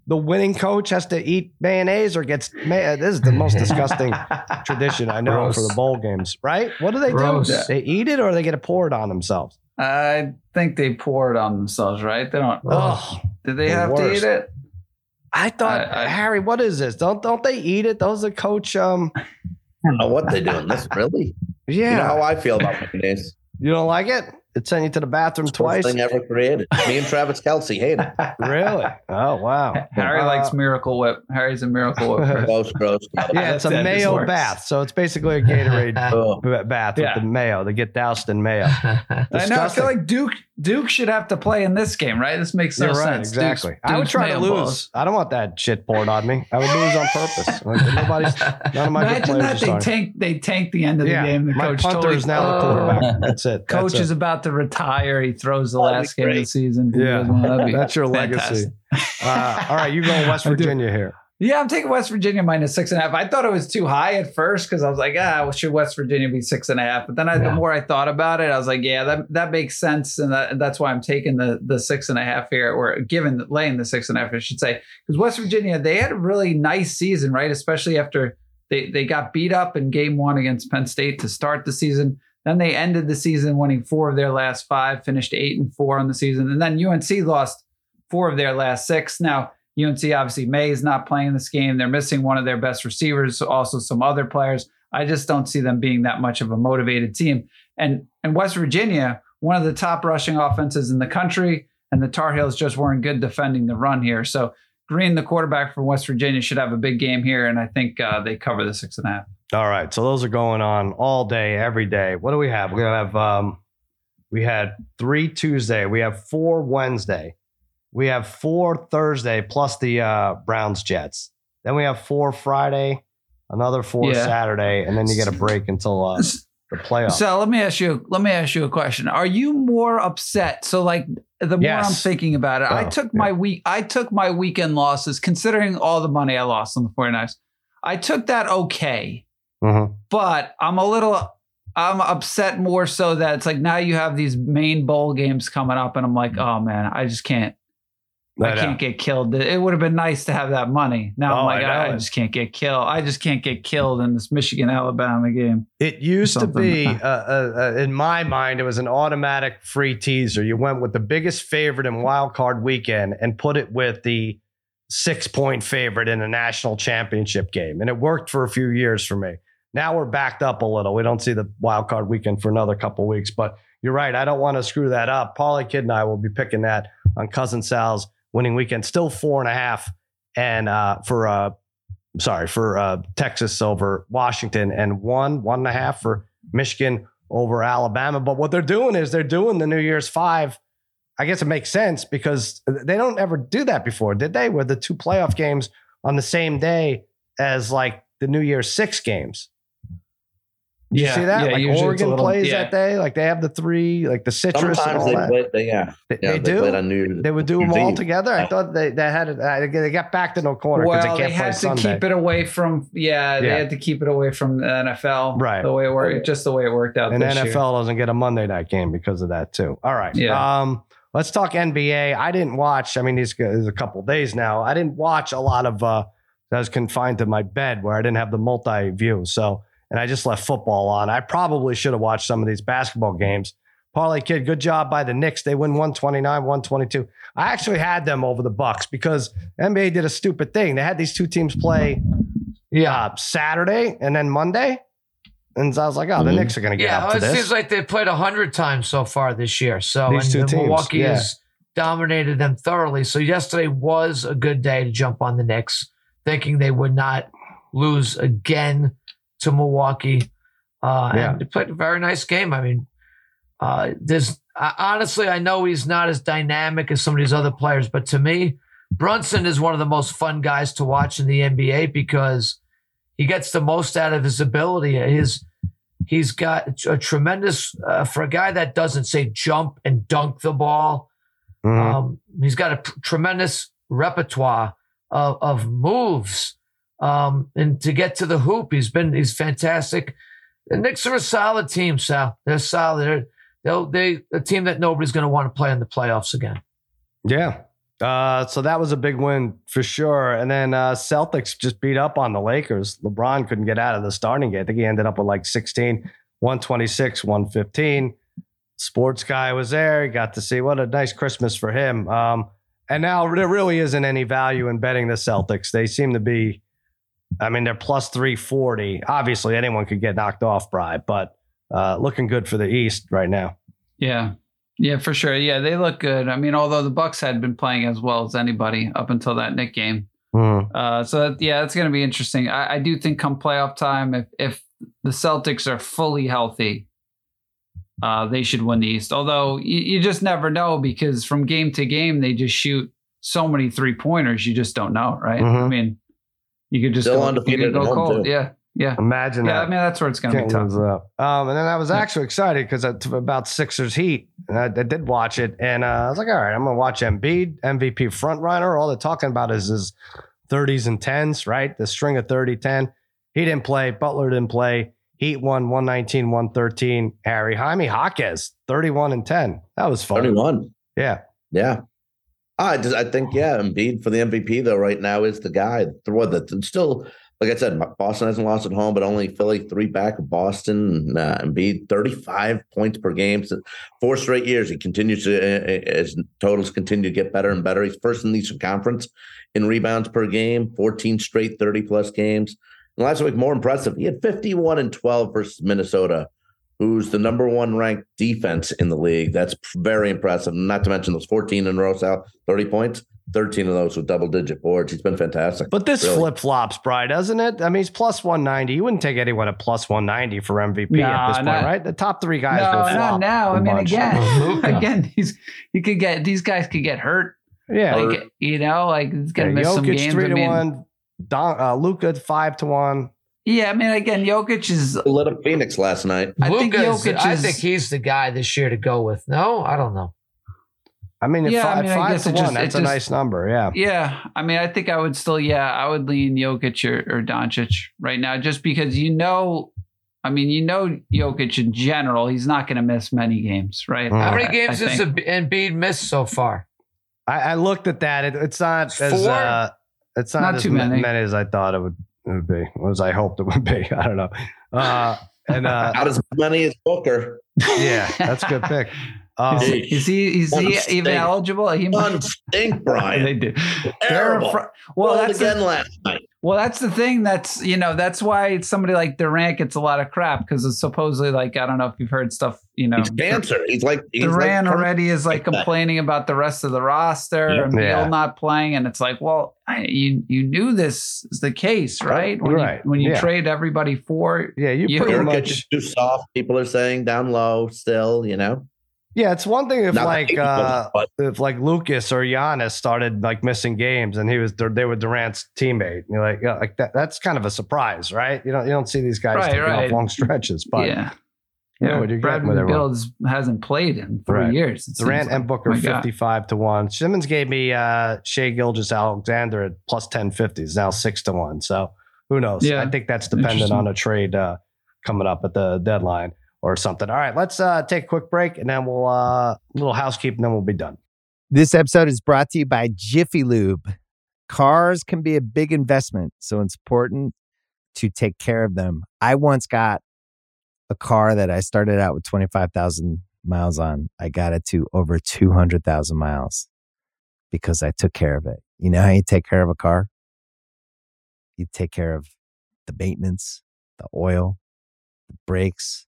the winning coach has to eat mayonnaise or gets. May- this is the most disgusting tradition I know Gross. for the bowl games, right? What do they Gross. do? They eat it or they get it poured on themselves? I think they pour it on themselves, right? They don't. Ugh. Did they the have worst. to eat it? I thought, I- I- Harry, what is this? Don't don't they eat it? Those the coach. Um, I don't know what they're doing. This really? yeah, You know how I feel about mayonnaise. you don't like it? It sent you to the bathroom First twice. thing ever created. Me and Travis Kelce hate it. Really? Oh wow. Harry Uh, likes Miracle Whip. Harry's a Miracle Whip. Gross, gross. Yeah, it's a That mayo works. bath, so it's basically a Gatorade Oh, bath Yeah. with the mayo. They get doused in mayo. I know. I feel like Duke Duke should have to play in this game, right? This makes no You're right, sense. exactly. Duke's- I would try to lose. balls. I don't want that shit poured on me. I would lose on purpose. Like, nobody's, none of my good Imagine players that they tank they tank the end of the yeah, game. The my coach punter totally, is now the quarterback. That's it. Coach That's is it. about to retire. He throws the That'd last game of the season. Yeah. That'd be That's your legacy. Uh, all right, you go West Virginia here. Yeah, I'm taking West Virginia minus six and a half. I thought it was too high at first because I was like, ah, well, should West Virginia be six and a half? But then I, the more I thought about it, I was like, yeah, that that makes sense, and that, that's why I'm taking the the six and a half here, or given laying the six and a half, I should say, because West Virginia they had a really nice season, right? Especially after they they got beat up in Game One against Penn State to start the season. Then they ended the season winning four of their last five, finished eight and four on the season, and then UNC lost four of their last six. Now UNC obviously Maye is not playing this game. They're missing one of their best receivers, also some other players. I just don't see them being that much of a motivated team. And and West Virginia, one of the top rushing offenses in the country, and the Tar Heels just weren't good defending the run here. So Greene, the quarterback from West Virginia, should have a big game here, and I think uh, they cover the six and a half. All right, so those are going on all day, every day. What do we have? We have um, we had three Tuesday. We have four Wednesday. We have four Thursday plus the uh, Browns Jets. Then we have four Friday, another four Yeah. Saturday, and then you get a break until uh, the playoffs. So let me ask you. Let me ask you a question. Are you more upset? So like the more Yes. I'm thinking about it, I Oh, took my week. I took my weekend losses, considering all the money I lost on the 49ers. I took that okay, Mhm. but I'm a little. I'm upset more so that it's like now you have these main bowl games coming up, and I'm like, oh man, I just can't. I I can't get killed. It would have been nice to have that money. Now Oh, I'm like, I I, just can't get killed. I just can't get killed in this Michigan Alabama game. It used to be, uh, uh, uh, in my mind, it was an automatic free teaser. You went with the biggest favorite in wild card weekend and put it with the six point favorite in a national championship game. And it worked for a few years for me. Now we're backed up a little. We don't see the wild card weekend for another couple weeks, but you're right. I don't want to screw that up. Parlay Kid and I will be picking that on Cousin Sal's winning weekend. Still four and a half. And uh, for uh, sorry, for uh, Texas over Washington and one, one and a half for Michigan over Alabama. But what they're doing is they're doing the New Year's five. I guess it makes sense because they don't ever do that before, did they? Where the two playoff games on the same day as like the New Year's six games. You Yeah, see that? yeah, like usually it's a Oregon little- plays yeah. that day. Like they have the three, like the citrus and Sometimes all they that. play. They, yeah, They, yeah, they they, do. played on New. They would do them all Eve. together. I thought they, they had it. Uh, they got back to no corner because Well, they they, can't play had to Sunday. keep it away from yeah, they had to keep it away from the NFL. Right. The way it worked, just the way it worked out. and this NFL year. doesn't get a Monday night game because of that too. All right. Yeah. Um, let's talk NBA. I didn't watch. I mean, these there's a couple days now. I didn't watch a lot of. uh I was confined to my bed where I didn't have the multi view. So, and I just left football on. I probably should have watched some of these basketball games. Parlay kid, good job by the Knicks. They win 129, 122. I actually had them over the Bucks because NBA did a stupid thing. They had these two teams play Yeah. uh, Saturday and then Monday. And so I was like, oh, the Mhm. Knicks are going to get Yeah, up to it this. seems like they've played a hundred times so far this year. So These and two teams, Milwaukee yeah. has dominated them thoroughly. So yesterday was a good day to jump on the Knicks, thinking they would not lose again to Milwaukee. Uh, Yeah. And played a very nice game. I mean, uh, there's uh, honestly, I know he's not as dynamic as some of these other players, but to me, Brunson is one of the most fun guys to watch in the NBA because he gets the most out of his ability. His he's got a tremendous uh, for a guy that doesn't say jump and dunk the ball. Mhm. Um, he's got a p- tremendous repertoire of, of moves. Um, and to get to the hoop, he's been he's fantastic. The Knicks are a solid team, Sal. They're solid. They're they'll, they a team that nobody's going to want to play in the playoffs again. Yeah. Uh, so that was a big win for sure. And then uh, Celtics just beat up on the Lakers. LeBron couldn't get out of the starting gate. I think he ended up with like 16, 126, 115. Sports guy was there. He got to see what a nice Christmas for him. Um, and now there really isn't any value in betting the Celtics. They seem to be, I mean, they're plus 340. Obviously, anyone could get knocked off, Bry, but uh, looking good for the East right now. Yeah. Yeah, for sure. Yeah, they look good. I mean, although the Bucks had been playing as well as anybody up until that Nick game. Uh, so that, yeah, it's going to be interesting. I, I do think come playoff time, if if the Celtics are fully healthy, uh, they should win the East. Although you, you just never know because from game to game they just shoot so many three pointers. You just don't know, right? Mhm. I mean, you could just Still go, you undefeated could at go cold. too. Yeah, yeah, Imagine yeah. that. I mean, that's where it's going to be Can't tough. up. Um, and then I was actually excited because about Sixers Heat. And I, I did watch it, and uh, I was like, all right, I'm gonna watch Embiid, MVP front runner. All they're talking about is his 30s and 10s, right? The string of 30 10. He didn't play. Butler didn't play. Heat won 119, 113. Harry Jaime Jaquez, 31 and 10. That was fun. 31. Yeah. Yeah. I just I think yeah, Embiid for the MVP though right now is the guy. The one that still like I said, Boston hasn't lost at home, but only Philly three back of Boston. Uh, Embiid thirty five points per game, so four straight years. He continues to uh, his totals continue to get better and better. He's first in the Eastern Conference in rebounds per game, fourteen straight thirty plus games. And last week, more impressive, he had fifty one and twelve versus Minnesota who's the number one ranked defense in the league. That's very impressive. Not to mention those 14 in a row, Sal, 30 points, 13 of those with double digit boards. He's been fantastic. But this Really. flip flops, Bry, doesn't it? I mean, he's plus 190. You wouldn't take anyone at plus 190 for MVP at Nah, this point, not- right? The top three guys no, will not flop. now. a I mean, bunch. again, again, he's you could get these guys could get hurt. Yeah. Like, you know, like it's gonna Yeah, miss some Jokic games. three I to mean, one. Don, uh, Luka five to one. Yeah, I mean, again, Jokic is. Lit up Phoenix last night. I think Luka's- Jokic I is- think he's the guy this year to go with. No, I don't know. I mean, if Yeah, I five, mean, I five guess to it one. just- that's it a just- nice number. Yeah. Yeah, I mean, I think I would still. Yeah, I would lean Jokic or, or Doncic right now, just because you know. I mean, you know, Jokic in general, he's not going to miss many games, right? Mm. How many I- games I has think. Embiid missed so far? I, I looked at that. It, it's not as Four? uh, it's not, Not as too ma- many. as I thought it would, it would be. Or as I hoped it would be. I don't know. Uh, and uh, Not as many as Booker. yeah, that's a good pick. Um, Is, he- is he is he stink. even eligible? He One might. stink, They Brian. do. They're a Terrible. fr- well, Rolled that's the- again last night. Well, that's the thing. That's you know that's why somebody like Durant gets a lot of crap because it's supposedly like I don't know if you've heard stuff. You know, He's cancer. He's like he's Durant like, already is like like that. complaining about the rest of the roster Yeah. and Beal Yeah. not playing, and it's like, well, I, you you knew this is the case, right? When Right. you when you Yeah. trade everybody for yeah, you You- pretty Nurkic much is too soft. People are saying down low still, you know. Yeah, it's one thing if Not like uh, but if like Lucas or Giannis started like missing games and he was they were Durant's teammate. And you're like, yeah, like that, that's kind of a surprise, right? You don't you don't see these guys Right, taking right. off long stretches, but yeah. you know Yeah, what you're getting with Bradley hasn't played in three Right. years. it Durant seems and like. Booker My God. 55 to 1. Simmons gave me uh Shai Gilgeous-Alexander at plus 1050. It's now 6 to 1. So who knows? Yeah. I think that's dependent on a trade uh, coming up at the deadline or something. All right, let's uh, take a quick break and then we'll uh little housekeeping, and then we'll be done. This episode is brought to you by Jiffy Lube. Cars can be a big investment, so it's important to take care of them. I once got a car that I started out with 25,000 miles on. I got it to over 200,000 miles because I took care of it. You know how you take care of a car? You take care of the maintenance, the oil, the brakes,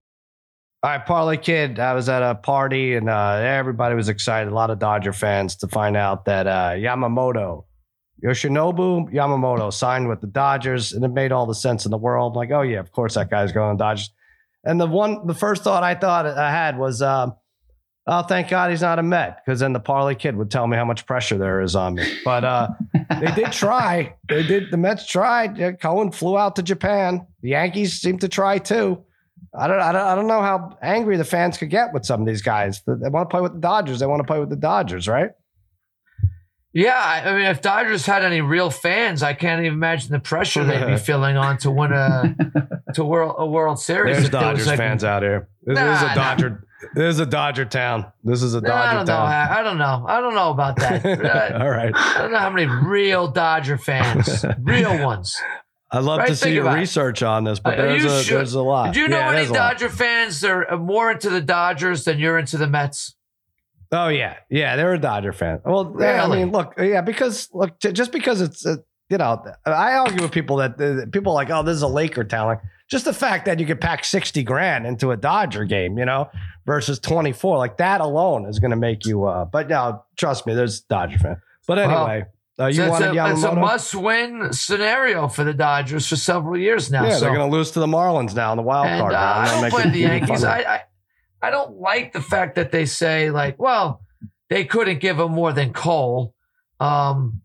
All right, Parlay Kid. I was at a party and uh, everybody was excited. A lot of Dodger fans to find out that uh, Yamamoto, Yoshinobu Yamamoto, signed with the Dodgers, and it made all the sense in the world. Like, oh yeah, of course that guy's going to Dodgers. And the one, the first thought I thought I had was, um, oh, thank God he's not a Met, because then the Parlay Kid would tell me how much pressure there is on me. But uh, they did try. They did. The Mets tried. Cohen flew out to Japan. The Yankees seemed to try too. I don't, I don't, I don't know how angry the fans could get with some of these guys. They want to play with the Dodgers. They want to play with the Dodgers, right? Yeah, I mean, if Dodgers had any real fans, I can't even imagine the pressure they'd be feeling on to win a to world a World Series. There's if there was, Dodgers like, fans out here. This, this is Nah, a nah. Dodger. This is a Dodger town. This is a Dodger I don't know. I, I don't know. I don't know about that. Uh, All right. I don't know how many real Dodger fans, real ones. I'd love Right, to see think your about it. research on this, but there's you a sure? there's a lot. Do you know Yeah, any there's a lot. Dodger fans that are more into the Dodgers than you're into the Mets? Oh yeah, yeah, they're a Dodger fan. Well, yeah, I mean, look, yeah, because look, just because it's, uh, you know, I argue with people that uh, people are like, oh, this is a Laker talent. Just the fact that you could pack sixty grand into a Dodger game, you know, versus twenty four, like that alone is going to make you. uh But now, trust me, there's Dodger fan. But Well, anyway, uh, you So it's, wanted a, it's a must-win scenario for the Dodgers for several years now. yeah, so. they're going to lose to the Marlins now in the wild and card. uh. I don't it the Yankees. I, I I don't like the fact that they say like, well, they couldn't give him more than Cole. Um,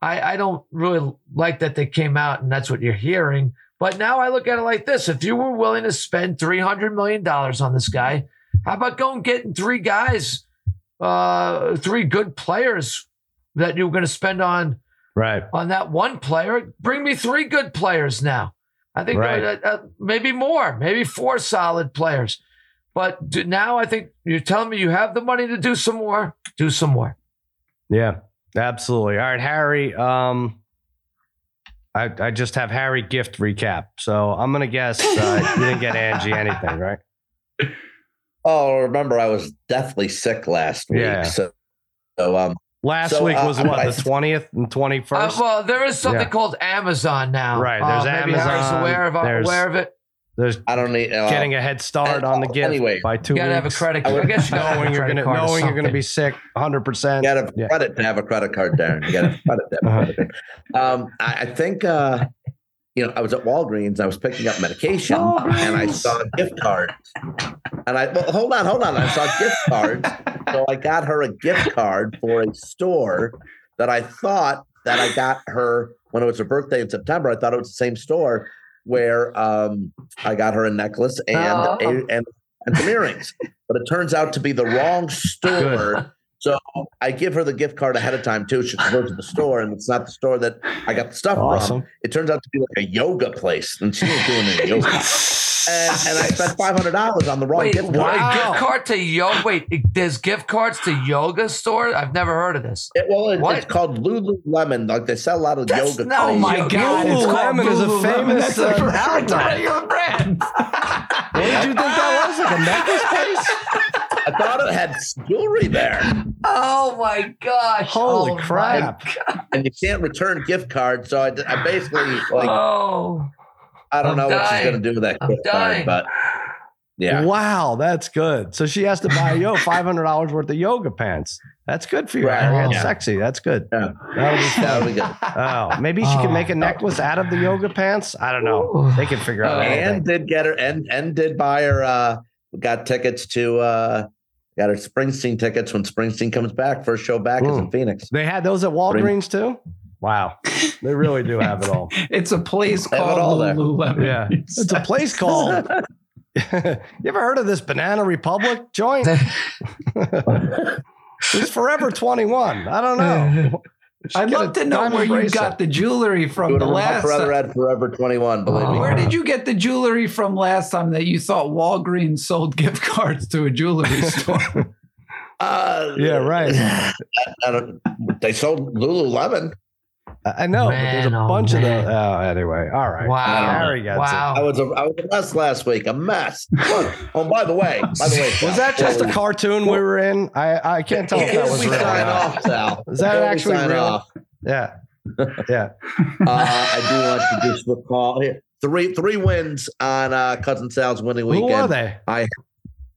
I I don't really like that they came out and that's what you're hearing. But now I look at it like this: if you were willing to spend three hundred million dollars on this guy, how about going getting three guys, uh, three good players that you were going to spend on right. on that one player. Bring me three good players now. I think Right. uh, uh, maybe more, maybe four solid players. But do, now I think you're telling me you have the money to do some more. Do some more. Yeah, absolutely. All right, Harry. Um, I I just have Harry gift recap. So I'm gonna guess uh, you didn't get Angie anything, right? Oh, remember I was deathly sick last week. Yeah. So, so um, Last So, week uh, was I- what I- the twentieth and twenty Uh, well, there is something Yeah. called Amazon now. Right, Uh, there's maybe Harry's Amazon, aware of there's- aware of it. There's I don't need uh, getting a head start on the gift Anyway, by two You gotta have a credit I card. I would- guess you gotta have a knowing you're gonna knowing you're gonna be sick, hundred You percent. got to Yeah. credit to have a credit card, Darren. You got to credit to have a credit card. Um, I, I think uh, you know I was at Walgreens. I was picking up medication, and I saw gift cards. And I well, hold on, hold on. I saw gift cards, so I got her a gift card for a store that I thought that I got her when it was her birthday in September. I thought it was the same store where um, I got her a necklace and Oh. a, and and some earrings, but it turns out to be the wrong store. So I give her the gift card ahead of time too. She goes to the store, and it's not the store that I got the stuff from. It turns out to be like a yoga place, and she was doing any yoga. And, and I spent five hundred dollars on the wrong Wait, gift card. a gift card to yoga? Wait, there's gift cards to yoga store? I've never heard of this. It- well, it, What? it's called Lululemon. Like they sell a lot of That's yoga. not Oh my yoga. God! Lululemon is a famous, That's a uh, that's a outlet. regular brand. What did you think that was? Like a necklace place? I thought it had jewelry there, Oh my gosh! Holy Oh, my crap. and you can't return gift cards. So I, I basically like oh, I don't I'm know what she's gonna do with that gift card, but yeah. Wow, that's good. So she has to buy yo five hundred dollars worth of yoga pants. That's good for you, Right. Harry. That's Yeah. sexy. That's good. Yeah. That'll be. That'll be good. Oh, maybe she can make a Oh. necklace out of the yoga pants. I don't know. They can figure out. Oh, anything. and did get her and and did buy her uh got tickets to uh got our Springsteen tickets when Springsteen comes back. First show back is in. Phoenix. They had those at Walgreens too. Wow, they really do have it all. It's a place Have it called all there. Lululemon. Yeah, it's a place called. you ever heard of this Banana Republic joint? it's Forever Twenty One. I don't know. I'd love to know where you got the jewelry from Would the have last rather time. had Forever 21, believe me. Where did you get the jewelry from last time that you thought Walgreens sold gift cards to a jewelry store? Uh, Yeah, right. I, I don't, they sold Lululemon. I know, but there's a Man, oh, bunch of man. the. Oh, anyway, all right. Wow! Harry gets it. wow! I was a, I was a mess last week. A mess. Oh, by the way, by the way, Was that just a cartoon we were in? I I can't tell if that was real. sign off, Sal. Is that Before actually sign real? off, Yeah, yeah. uh, I do want to just recall here three three wins on uh, cousin Sal's winning weekend. Who are they?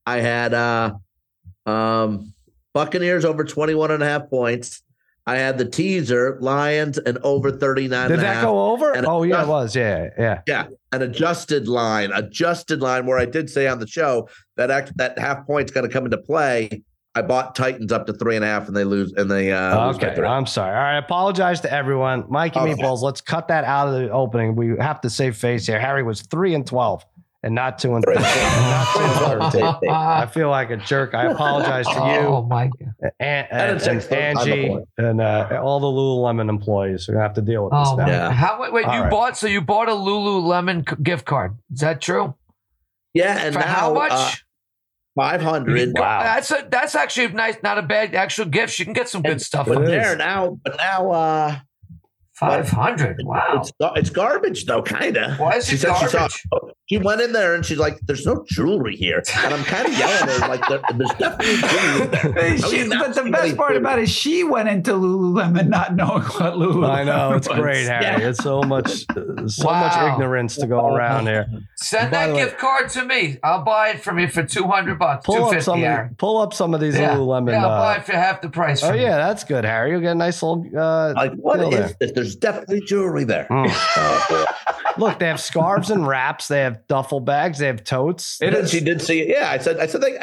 I had uh um Buccaneers over 21 and a half points. I had the teaser Lions and over 39 Did that go over? Oh yeah, it was. Yeah, yeah. Yeah, an adjusted line, adjusted line where I did say on the show that act, that half point's going to come into play. I bought Titans up to three and a half, and they lose, and they uh, Okay. I'm sorry. All right, I apologize to everyone. Mikey Okay. Meatballs, let's cut that out of the opening. We have to save face here. Harry was three and twelve, and not two and Three thirteen. and not two and. I feel like a jerk. I apologize to you, Oh my god! and, And and, and six on the Angie, and uh, all the Lululemon employees. We're gonna have to deal with this Oh now. Yeah. How wait? wait you right. bought so you bought a Lululemon gift card? Is that true? yeah, and For now how much? Uh, Five hundred. Wow. That's a that's actually nice, not a bad actual gift. You can get some good stuff from It there. is. there now, but now uh, Five hundred. Wow. it's it's garbage though, kind of. Why is She it said she saw- garbage? She went in there and she's like, "There's no jewelry here," and I'm kind of yelling at her like, there, "There's definitely jewelry there." She- but the best part jewelry? about it, she went into Lululemon not knowing what Lululemon. I know it's was. great, Harry. Yeah. It's so much, uh, so much ignorance to go around here. Send that the way- gift card to me. I'll buy it from you for two hundred bucks. Two Pull up some, Aaron. of, pull up some of these Yeah. Lululemon. Yeah, I'll uh, buy it for half the price. oh from you. yeah, that's good, Harry. You'll get a nice little. Uh, Like, what deal is there. this? There's definitely jewelry there. Mm. Look, they have scarves and wraps. They have duffel bags. They have totes. And then she did see it. Yeah, I said, I said, they,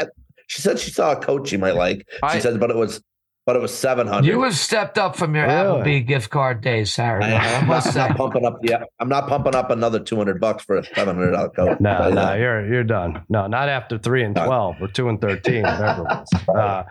she said she saw a coat she might like. She I- said, but it was, but it was seven hundred. You have stepped up from your Really? Applebee gift card days, Sarah. I, I am not, must say. not pumping up. Yeah, I'm not pumping up another two hundred bucks for a seven hundred dollar coat. No, But, no, uh, you're you're done. No, not after three and twelve or two and thirteen, whatever it was. Uh,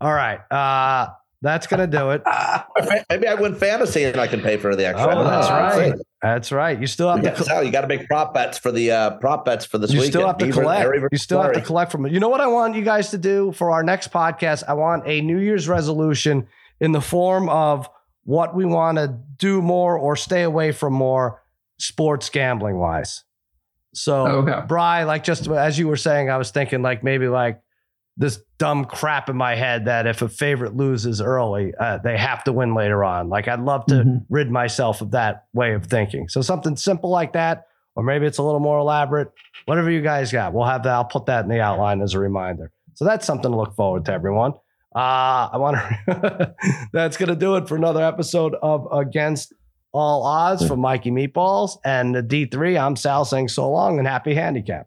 all right, uh, that's gonna do it. Maybe I win fantasy and I can pay for the extra. Oh, that's right. That's right. You still have to. Yeah, Sal, you got to make prop bets for the uh, prop bets for this you weekend. still have to Beaver- collect. Harry You still have to collect from it. You know what I want you guys to do for our next podcast? I want a New Year's resolution in the form of what we want to do more or stay away from more sports gambling wise. So, Okay. Bry, like just as you were saying, I was thinking like maybe like this dumb crap in my head that if a favorite loses early, uh, they have to win later on. Like I'd love to Mhm. rid myself of that way of thinking. So something simple like that, or maybe it's a little more elaborate. Whatever you guys got, we'll have that. I'll put that in the outline as a reminder. So that's something to look forward to, everyone. Uh, I want to. that's going to do it for another episode of Against All Odds from Mikey Meatballs and the D3. I'm Sal saying so long and happy handicap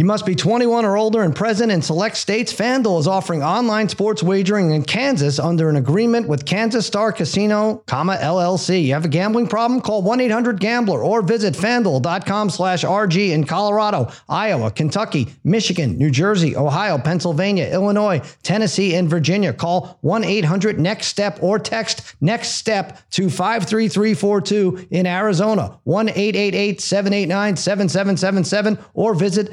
You must be 21 or older and present in select states. FanDuel is offering online sports wagering in Kansas under an agreement with Kansas Star Casino, LLC. You have a gambling problem? Call 1-800-GAMBLER or visit FanDuel.com slash RG in Colorado, Iowa, Kentucky, Michigan, New Jersey, Ohio, Pennsylvania, Illinois, Tennessee, and Virginia. Call 1-800-NEXT-STEP or text NEXT STEP to 53342 in Arizona, 1-888-789-7777 or visit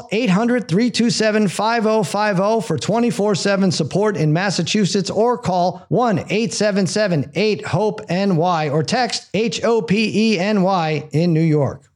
800-327-5050 for 24/7 support in Massachusetts or call 1-877-8-HOPE-NY or text H O P E N Y in New York.